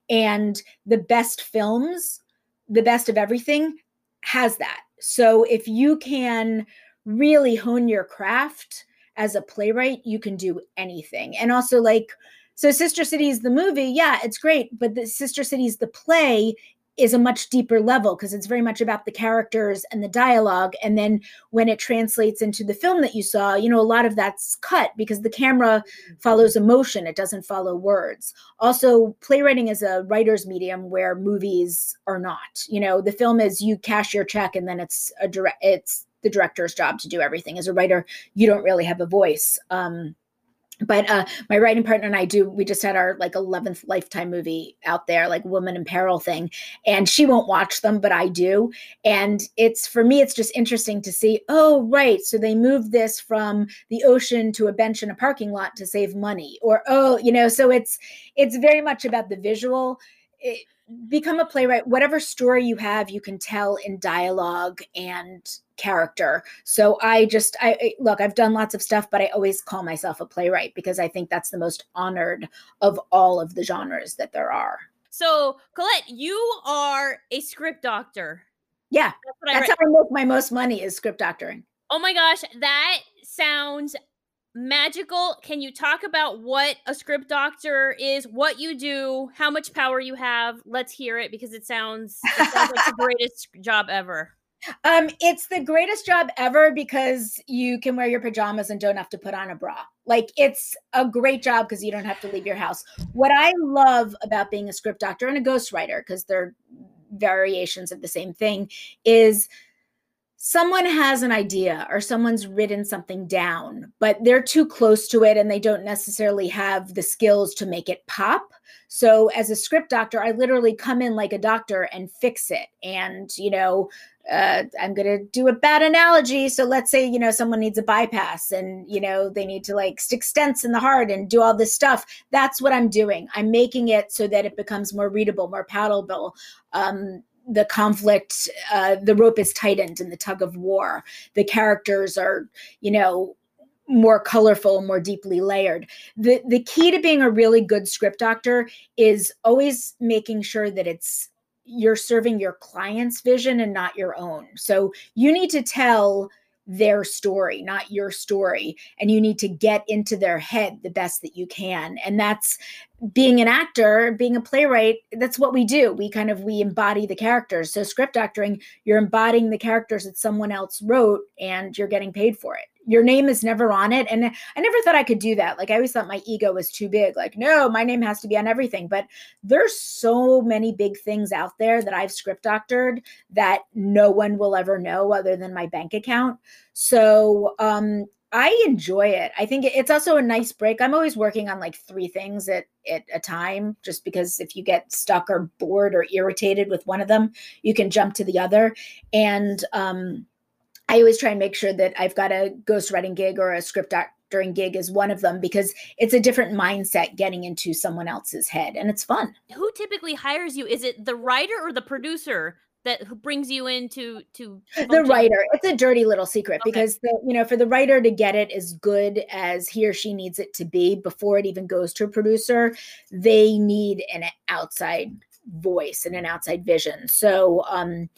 And the best films the best of everything has that so if you can really hone your craft as a playwright, you can do anything. And also, like, so Sister Cities, the movie, yeah, it's great, but the Sister Cities, the play, is a much deeper level because it's very much about the characters and the dialogue. And then when it translates into the film that you saw, you know, a lot of that's cut because the camera follows emotion, it doesn't follow words. Also, playwriting is a writer's medium where movies are not. You know, the film is you cash your check and then it's a direct, it's the director's job to do everything. As a writer, you don't really have a voice. Um, but uh, my writing partner and I do. We just had our like eleventh Lifetime movie out there, like Woman in Peril thing, and she won't watch them, but I do. And it's for me, it's just interesting to see. Oh, right, so they moved this from the ocean to a bench in a parking lot to save money, or oh, you know, so it's it's very much about the visual. It, become a playwright whatever story you have you can tell in dialogue and character. So i just i I- look i've done lots of stuff but i always call myself a playwright because i think that's the most honored of all of the genres that there are. So, Colette, you are a script doctor. yeah That's what that's how i make my most money is script doctoring. Oh my gosh, that sounds magical. Can you talk about what a script doctor is, what you do, how much power you have? Let's hear it because it sounds, it sounds like the greatest job ever. Um, it's the greatest job ever because you can wear your pajamas and don't have to put on a bra. Like it's a great job because you don't have to leave your house. What I love about being a script doctor and a ghostwriter, because they're variations of the same thing, is someone has an idea or someone's written something down, but they're too close to it and they don't necessarily have the skills to make it pop. So as a script doctor, I literally come in like a doctor and fix it. And, you know, uh, I'm going to do a bad analogy. So let's say, you know, someone needs a bypass and, you know, they need to like stick stents in the heart and do all this stuff. That's what I'm doing. I'm making it so that it becomes more readable, more palatable. Um, the conflict, uh, the rope is tightened in the tug of war. The characters are, you know, more colorful, more deeply layered. The the key to being a really good script doctor is always making sure that it's you're serving your client's vision and not your own. So you need to tell their story, not your story, and you need to get into their head the best that you can. And that's being an actor, being a playwright, that's what we do. We kind of we embody the characters. So script doctoring, you're embodying the characters that someone else wrote and you're getting paid for it. Your name is never on it. And I never thought I could do that. Like I always thought my ego was too big. Like, no, my name has to be on everything. But there's so many big things out there that I've script doctored that no one will ever know other than my bank account. So um I enjoy it. I think it's also a nice break. I'm always working on like three things at, at a time, just because if you get stuck or bored or irritated with one of them, you can jump to the other. And um, I always try and make sure that I've got a ghostwriting gig or a script doctoring gig as one of them because it's a different mindset getting into someone else's head and it's fun. Who typically hires you? Is it the writer or the producer that who brings you into to the writer it's a dirty little secret Okay. because the you know for the writer to get it as good as he or she needs it to be before it even goes to a producer they need an outside voice and an outside vision. So um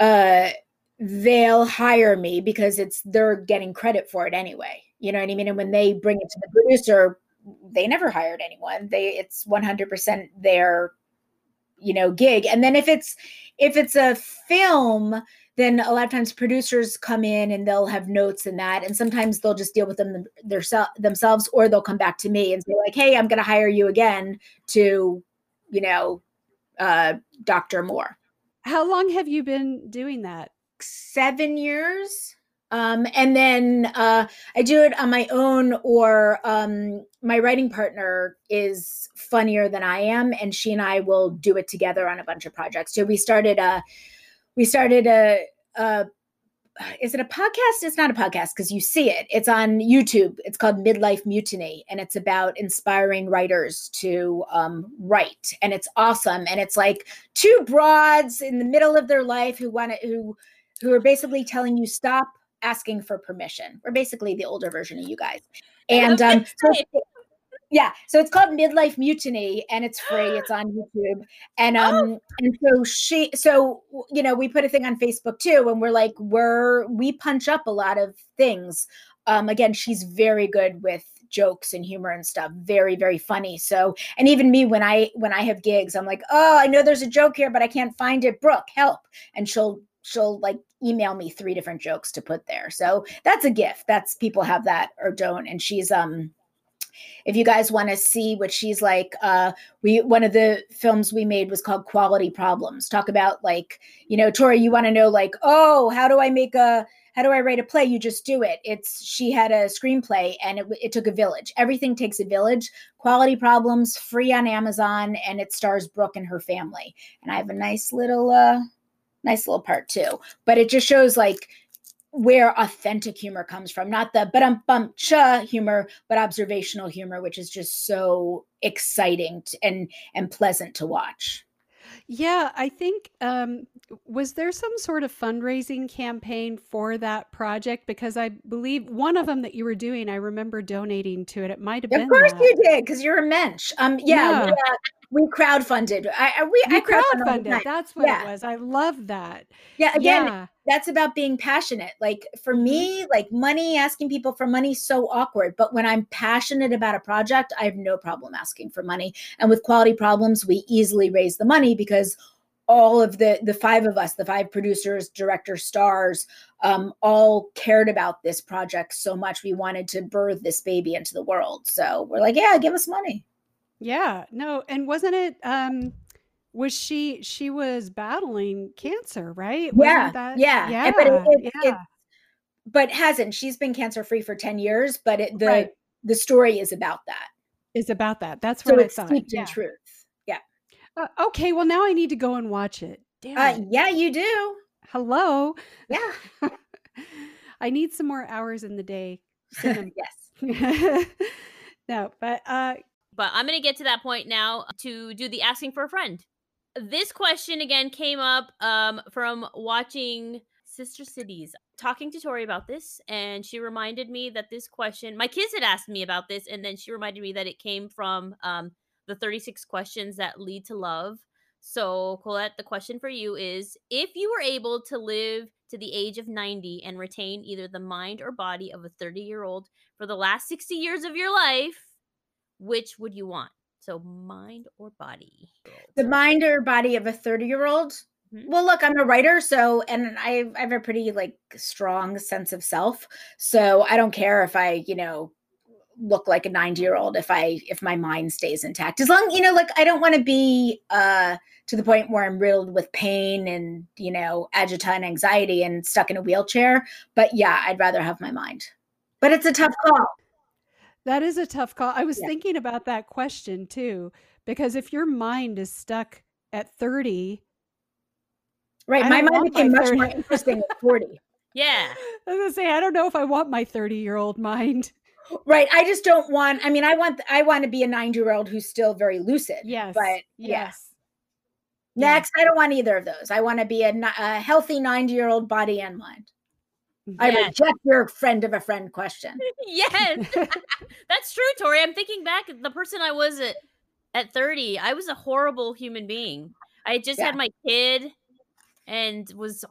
uh they'll hire me because it's they're getting credit for it anyway you know what i mean? And when they bring it to the producer they never hired anyone. They it's 100% their you know gig. And then if it's if it's a film then a lot of times producers come in and they'll have notes in that. And sometimes they'll just deal with them their, themselves or they'll come back to me and say like hey i'm going to hire you again to you know uh dr moore. How long have you been doing that? seven years Um, and then uh, I do it on my own, or um, my writing partner is funnier than I am, and she and I will do it together on a bunch of projects. So we started a, we started a, a is it a podcast? It's not a podcast because you see it. It's on YouTube. It's called Midlife Mutiny, and it's about inspiring writers to um, write. And it's awesome. And it's like two broads in the middle of their life who want to who who are basically telling you stop asking for permission. We're basically the older version of you guys. And um, so yeah, so it's called Midlife Mutiny, and it's free. It's on YouTube, and um, oh. and so she, so you know, we put a thing on Facebook too, and we're like, we're we punch up a lot of things. Um, again, she's very good with jokes and humor and stuff very very funny so and even me when i when i have gigs i'm like oh i know there's a joke here but i can't find it brooke help and she'll she'll like email me three different jokes to put there. So that's a gift. That's people have that or don't. And she's um if you guys want to see what she's like uh we one of the films we made was called quality problems. Talk about like you know tori you want to know like oh how do i make a how do i write a play? You just do it. It's she had a screenplay and it, it took a village. Everything takes a village. Quality problems free on amazon and it stars brooke and her family. And i have a nice little uh nice little part too. But it just shows like where authentic humor comes from not the but I'm bum cha humor but observational humor which is just so exciting and and pleasant to watch. Yeah i think um was there some sort of fundraising campaign for that project? Because i believe one of them that you were doing i remember donating to it. It might have been of course that. you did because you're a mensch. Um yeah, yeah we crowdfunded. I, we I crowdfunded. That's what yeah. it was. I love that. Yeah. Again, yeah. that's about being passionate. Like for mm-hmm. me, like money, asking people for money, is so awkward. But when I'm passionate about a project, I have no problem asking for money. And with quality problems, we easily raise the money because all of the the five of us the five producers director stars um, all cared about this project so much we wanted to birth this baby into the world so we're like yeah give us money yeah, no, and wasn't it um was she she was battling cancer, right? Yeah. That, yeah. Yeah. But it, it, yeah. It, but hasn't. She's been cancer free for 10 years, but it, the right. the story is about that. Is about that. That's what so I it's thought. Steeped yeah. in truth. Yeah. Uh, okay, well now I need to go and watch it. Uh, yeah, you do. Hello. Yeah. I need some more hours in the day. yes. no, but uh but I'm going to get to that point now to do the asking for a friend. This question again came up um, from watching Sister Cities, talking to Tori about this, and she reminded me that this question, my kids had asked me about this, and then she reminded me that it came from um, the 36 questions that lead to love. So, Colette, the question for you is if you were able to live to the age of 90 and retain either the mind or body of a 30 year old for the last 60 years of your life, which would you want? So mind or body? The mind or body of a 30 year old? Mm-hmm. Well, look, I'm a writer, so and I, I have a pretty like strong sense of self. So I don't care if I, you know, look like a 90 year old if I if my mind stays intact. As long, you know, like I don't want to be uh to the point where I'm riddled with pain and, you know, agita and anxiety and stuck in a wheelchair. But yeah, I'd rather have my mind. But it's a tough call. That is a tough call. I was yeah. thinking about that question too, because if your mind is stuck at 30, right? My mind became much more interesting at 40. Yeah. I was gonna say, I don't know if I want my 30 year old mind. Right. I just don't want, I mean, I want, I want to be a 90 year old who's still very lucid. Yes. But yes. Yeah. Next, I don't want either of those. I want to be a, a healthy 90 year old body and mind. I yes. reject your friend of a friend question. yes, that's true, Tori. I'm thinking back, the person I was at at 30, I was a horrible human being. I just yeah. had my kid and was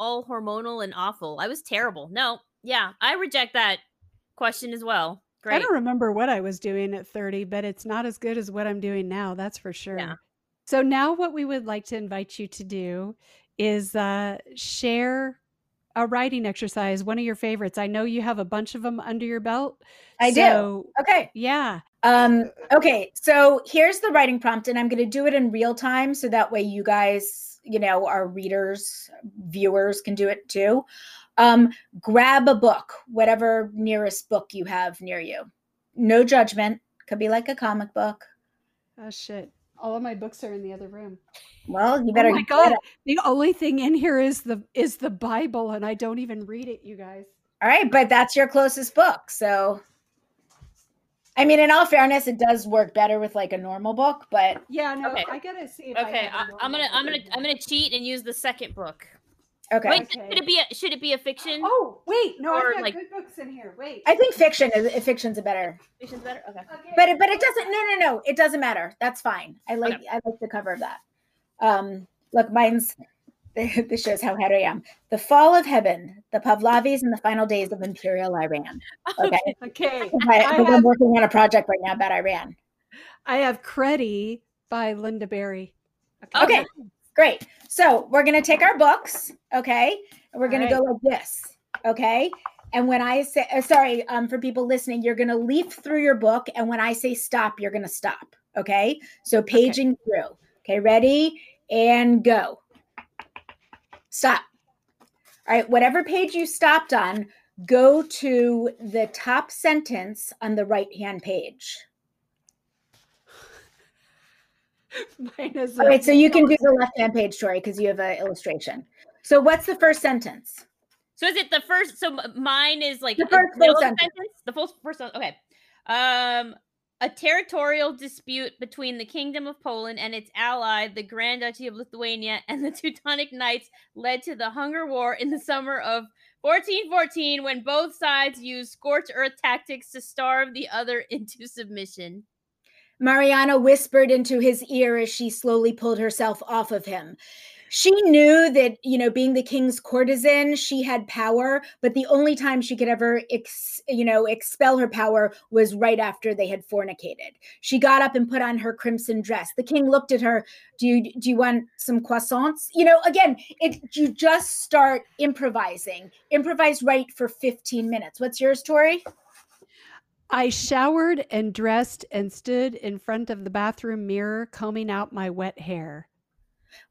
all hormonal and awful. I was terrible. No, yeah, I reject that question as well. Great. I don't remember what I was doing at 30, but it's not as good as what I'm doing now. That's for sure. Yeah. So now what we would like to invite you to do is uh, share a writing exercise, one of your favorites. I know you have a bunch of them under your belt. I so, do. Okay. Yeah. Um, okay. So here's the writing prompt, and I'm going to do it in real time so that way you guys, you know, our readers, viewers can do it too. um, grab a book, whatever nearest book you have near you. No judgment. Could be like a comic book. Oh shit! All of my books are in the other room. Well, you oh better. Oh my god! The only thing in here is the is the Bible, and I don't even read it, you guys. All right, but that's your closest book, so. I mean, in all fairness, it does work better with like a normal book, but yeah, no, okay. I gotta see. okay, I am gonna, I'm gonna, I'm gonna cheat and use the second book. Okay. Wait, okay. should it be a should it be a fiction? Oh wait, no, or I've got like, good books in here. Wait. I think fiction is fiction's a better. Fiction's better. Okay. okay. But it, but it doesn't. No, no, no. It doesn't matter. That's fine. I like okay. I like the cover of that. Um, look, mine's. This shows how head I am. The Fall of Heaven, the Pahlavis, and the Final Days of Imperial Iran. Okay. okay. I, I am working on a project right now about Iran. I have Cruddy by Lynda Barry. Okay. okay. Great. So we're going to take our books, okay? And we're going right. to go like this, okay? And when I say, uh, sorry, um, for people listening, you're going to leaf through your book. And when I say stop, you're going to stop, okay? So paging okay. through. Okay, ready and go. Stop. All right, whatever page you stopped on, go to the top sentence on the right hand page. Mine is All right, so you can do the left hand page, Tori, because you have an illustration. So what's the first sentence? So is it the first? So mine is like the first full sentence. sentence. The full first. Okay. Um, a territorial dispute between the Kingdom of Poland and its ally, the Grand Duchy of Lithuania, and the Teutonic Knights led to the Hunger War in the summer of 1414, when both sides used scorched earth tactics to starve the other into submission. Mariana whispered into his ear as she slowly pulled herself off of him. She knew that, you know, being the king's courtesan, she had power, but the only time she could ever, ex, you know, expel her power was right after they had fornicated. She got up and put on her crimson dress. The king looked at her. Do you do you want some croissants? You know, again, it you just start improvising. Improvise right for 15 minutes. What's yours, Tori? I showered and dressed and stood in front of the bathroom mirror, combing out my wet hair.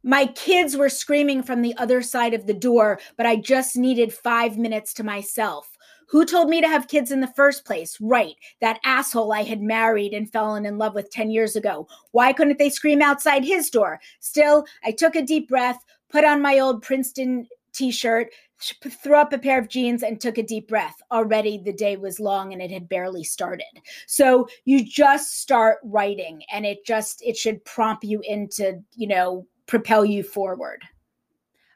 My kids were screaming from the other side of the door, but I just needed five minutes to myself. Who told me to have kids in the first place? Right, that asshole I had married and fallen in love with 10 years ago. Why couldn't they scream outside his door? Still, I took a deep breath, put on my old Princeton t shirt, threw up a pair of jeans and took a deep breath. Already the day was long and it had barely started. So you just start writing and it just it should prompt you into, you know, propel you forward.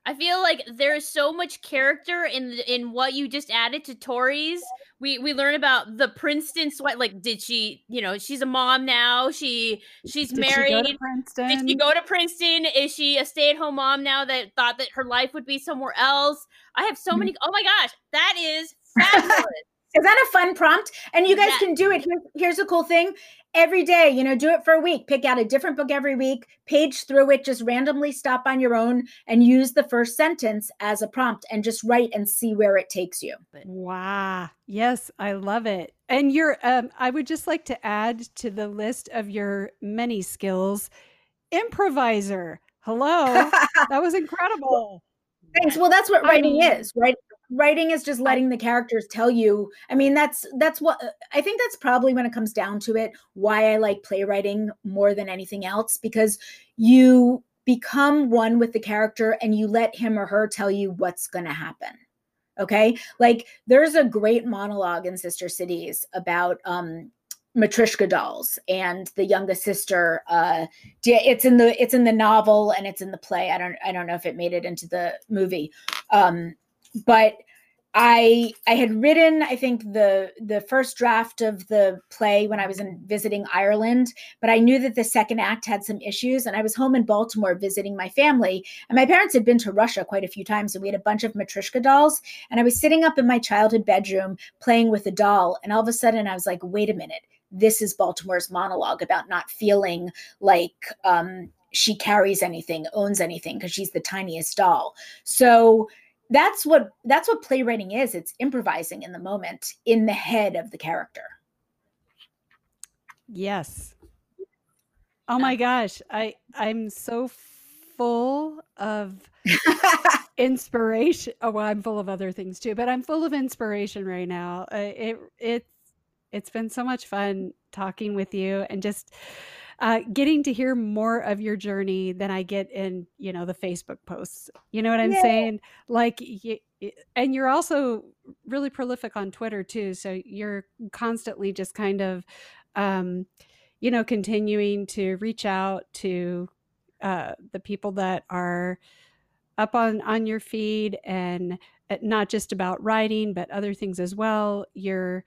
I feel like there's so much character in in what you just added to Tori's. We we learn about the Princeton sweat. Like, did she? You know, she's a mom now. She she's did married. She Princeton? Did she go to Princeton? Is she a stay at home mom now that thought that her life would be somewhere else? I have so mm-hmm. many. Oh my gosh, that is fabulous. Is that a fun prompt? And you guys yeah. can do it. Here's, here's a cool thing. Every day, you know, do it for a week. Pick out a different book every week, page through it, just randomly stop on your own and use the first sentence as a prompt and just write and see where it takes you. Wow. Yes, I love it. And you're um I would just like to add to the list of your many skills, improviser. Hello. that was incredible. Thanks. Well, that's what writing mean, is, right? Writing is just letting the characters tell you i mean that's that's what i think that's probably when it comes down to it why i like playwriting more than anything else because you become one with the character and you let him or her tell you what's going to happen okay? Like there's a great monologue in sister cities about um matryoshka dolls and the youngest sister uh it's in the it's in the novel and it's in the play i don't i don't know if it made it into the movie um but I I had written I think the the first draft of the play when I was in visiting Ireland, but I knew that the second act had some issues and I was home in Baltimore visiting my family and my parents had been to Russia quite a few times and we had a bunch of Matryoshka dolls and I was sitting up in my childhood bedroom playing with a doll and all of a sudden I was like wait a minute this is Baltimore's monologue about not feeling like um, she carries anything, owns anything because she's the tiniest doll. So that's what that's what playwriting is it's improvising in the moment in the head of the character yes oh my gosh i i'm so full of inspiration. Oh, well, I'm full of other things too, but I'm full of inspiration right now. Uh, it it's it's been so much fun talking with you and just uh, getting to hear more of your journey than I get in, you know, the Facebook posts. You know what I'm Yeah. saying? Like, and you're also really prolific on Twitter too. So you're constantly just kind of, um, you know, continuing to reach out to uh, the people that are up on on your feed and uh, not just about writing but other things as well you're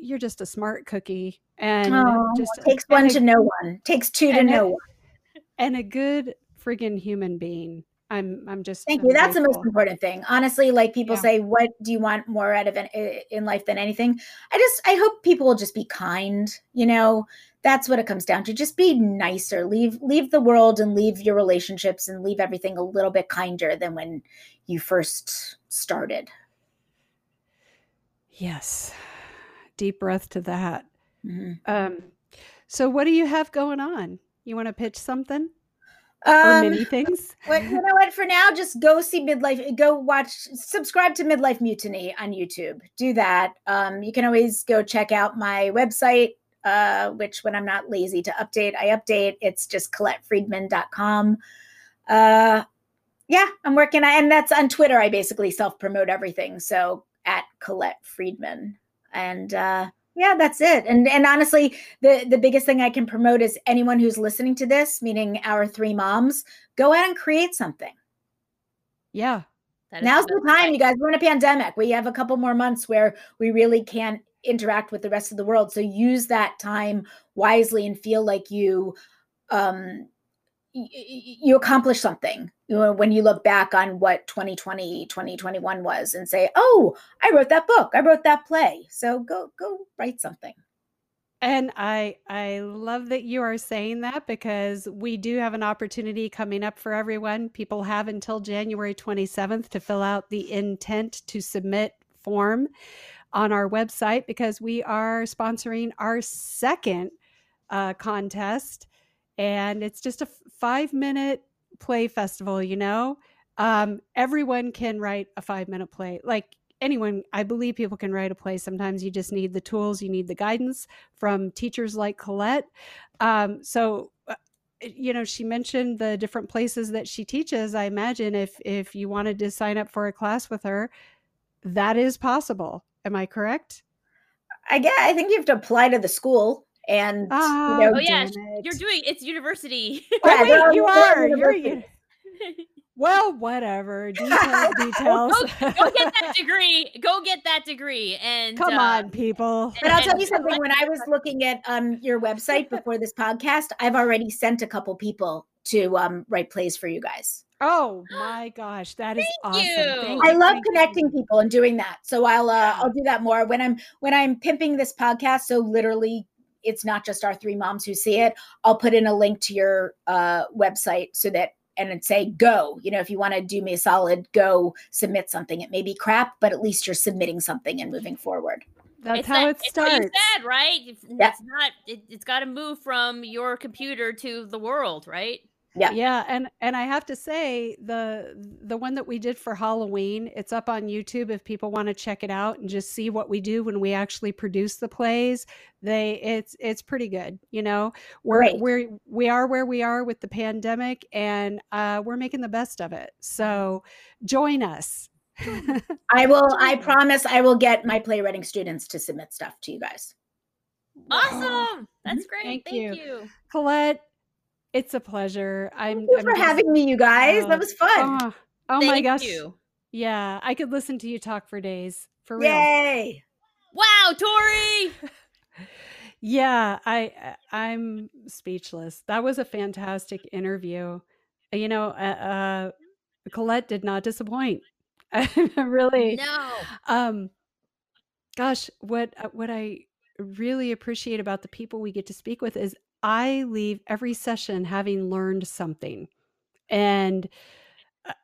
you're just a smart cookie and Oh, just takes one a- to know one. Takes two to and a- know one. and a good friggin' human being i'm i'm just Thank I'm you. That's the most important thing. Honestly, like people Yeah. say, what do you want more out of an, in life than anything? I just, I hope people will just be kind. You know, that's what it comes down to. Just be nicer. Leave, leave the world and leave your relationships and leave everything a little bit kinder than when you first started. yes deep breath to that Mhm. um so what do you have going on you want to pitch something or Um, many things But you know what? For now, just go see Midlife. Go watch, subscribe to Midlife Mutiny on YouTube. Do that. Um, you can always go check out my website, uh, which when I'm not lazy to update, I update. It's just ColetteFreedman.com. Uh, yeah, I'm working, and that's on Twitter. I basically self promote everything. So at Colette Freedman, and uh, yeah, that's it. And and honestly, the the biggest thing I can promote is anyone who's listening to this, meaning our three moms, go out and create something. yeah That is Now's the the time, you guys. We're in a pandemic. We have a couple more months where we really can't interact with the rest of the world. So use that time wisely and feel like you um y- y- you accomplish something when you look back on what 2020 2021 was and say oh i wrote that book i wrote that play so go go write something And I I love that you are saying that because we do have an opportunity coming up for everyone. People have until January 27th to fill out the intent to submit form on our website because we are sponsoring our second uh, contest and it's just a 5 minute play festival, you know. Um, everyone can write a 5 minute play. Like anyone, I believe people can write a play. Sometimes you just need the tools, you need the guidance from teachers like Colette. Um, so, uh, you know, she mentioned the different places that she teaches. I imagine if if you wanted to sign up for a class with her, that is possible. Am I correct? i get i think you have to apply to the school and Ah, you know Oh, yeah, You're doing it's university. Oh, wait, you they're all are. You're, well, whatever. Details, details. Go get that degree. Go get that degree. And Come uh, on, people. But I'll tell you something. When I was looking at um your website before this podcast, I've already sent a couple people to um write plays for you guys. Oh my gosh, that is awesome. you. Thank I love thank you. connecting people and doing that. So I'll uh, I'll do that more when I'm when I'm pimping this podcast. So literally, it's not just our three moms who see it. I'll put in a link to your uh website so that and it'd say go. You know, if you want to do me a solid, go submit something. It may be crap, but at least you're submitting something and moving forward. That's it's how that- it it's what you starts. said, right? If- Yeah. It's not. It, it's got to move from your computer to the world, right? Yeah. Yeah, and and I have to say the the one that we did for Halloween, it's up on YouTube if people want to check it out and just see what we do when we actually produce the plays. They it's it's pretty good, you know. We're Great. we're we are where we are with the pandemic and uh we're making the best of it. So join us. I will. I promise. I will get my playwriting students to submit stuff to you guys. Awesome. That's great. Thank Thank, you. you. Colette, it's a pleasure. I'm, Thank you I'm for just- having me, you guys. uh, that was fun. Oh, oh my gosh. you. Yeah, I could listen to you talk for days. For real. Yay! Wow, Tori. Yeah, I I- I'm speechless. That was a fantastic interview. You know, uh, uh Colette did not disappoint. really. No. Um gosh, what uh, what I really appreciate about the people we get to speak with is I leave every session having learned something. And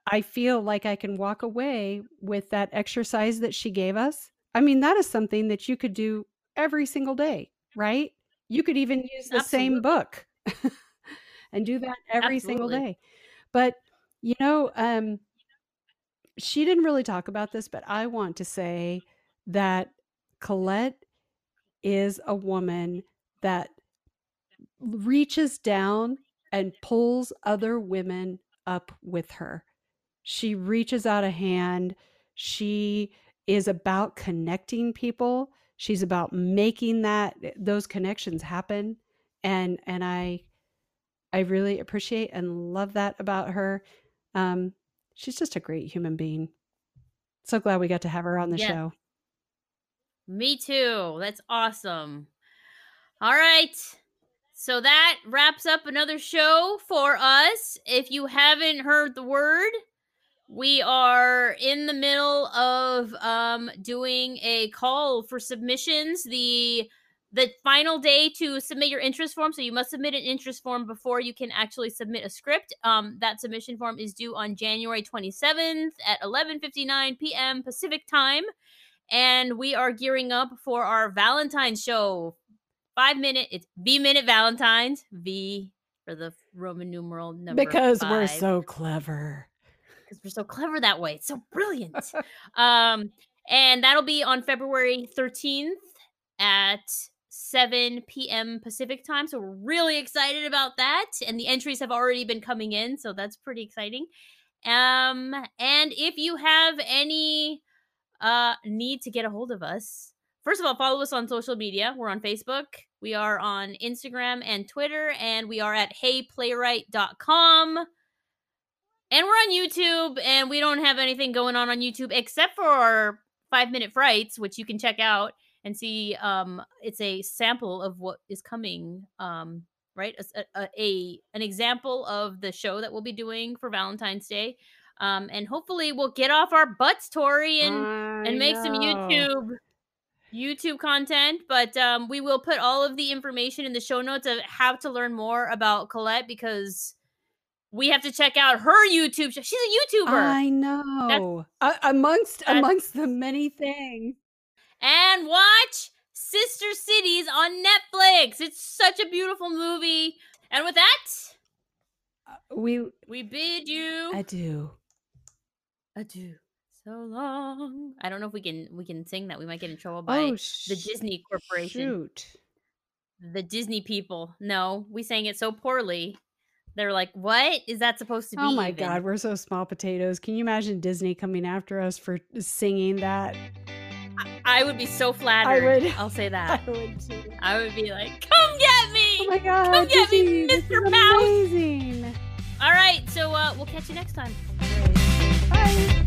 I- feel like I can walk away with that exercise that she gave us. I mean, that is something that you could do every single day, right? You could even use the same book and do that every single day. But you know, um, she didn't really talk about this, but I want to say that Colette is a woman that reaches down and pulls other women up with her. She reaches out a hand. She is about connecting people. She's about making that those connections happen. And and I I really appreciate and love that about her. Um, she's just a great human being. So glad we got to have her on the Yeah. show. Me too. That's awesome. All right. So that wraps up another show for us. If you haven't heard the word, we are in the middle of um doing a call for submissions. The the final day to submit your interest form so you must submit an interest form before you can actually submit a script um, that submission form is due on january 27th at 11.59 p.m pacific time and we are gearing up for our valentine's show five minute it's v minute valentines v for the roman numeral number because we're so clever. because we're so clever that way. It's so brilliant. um, and that'll be on February 13th at 7 p.m. Pacific time. So we're really excited about that. And the entries have already been coming in, so that's pretty exciting. Um, and if you have any uh need to get a hold of us, first of all, follow us on social media. We're on Facebook, we are on Instagram and Twitter, and we are at heyplaywright.com. And we're on YouTube, and we don't have anything going on on YouTube except for our five minute frights, which you can check out and see. Um, it's a sample of what is coming. Um, right, a, a, a an example of the show that we'll be doing for Valentine's Day. Um, and hopefully we'll get off our butts, Tori, and I and make some. YouTube YouTube content. But um, we will put all of the information in the show notes of how to learn more about Colette because we have to check out her YouTube. show. She's a YouTuber I know. Uh, amongst amongst the many things. and watch Sister Cities on Netflix. It's such a beautiful movie. And with that, We we bid you adieu. adieu. So long. I don't know if we can we can sing that. We might get in trouble by Oh, the Disney Corporation. Shoot. the Disney people. No, we sang it so poorly. They're like, "What is that supposed to be?" Oh my even?" God, we're so small potatoes. Can you imagine Disney coming after us for singing that? I would be so flattered. I would- I'll say that. I would too. I would be like, "Come get me!" Oh my God, Come get me, Disney, this Mr. Mouse. amazing. All right, so uh, we'll catch you next time. Bye.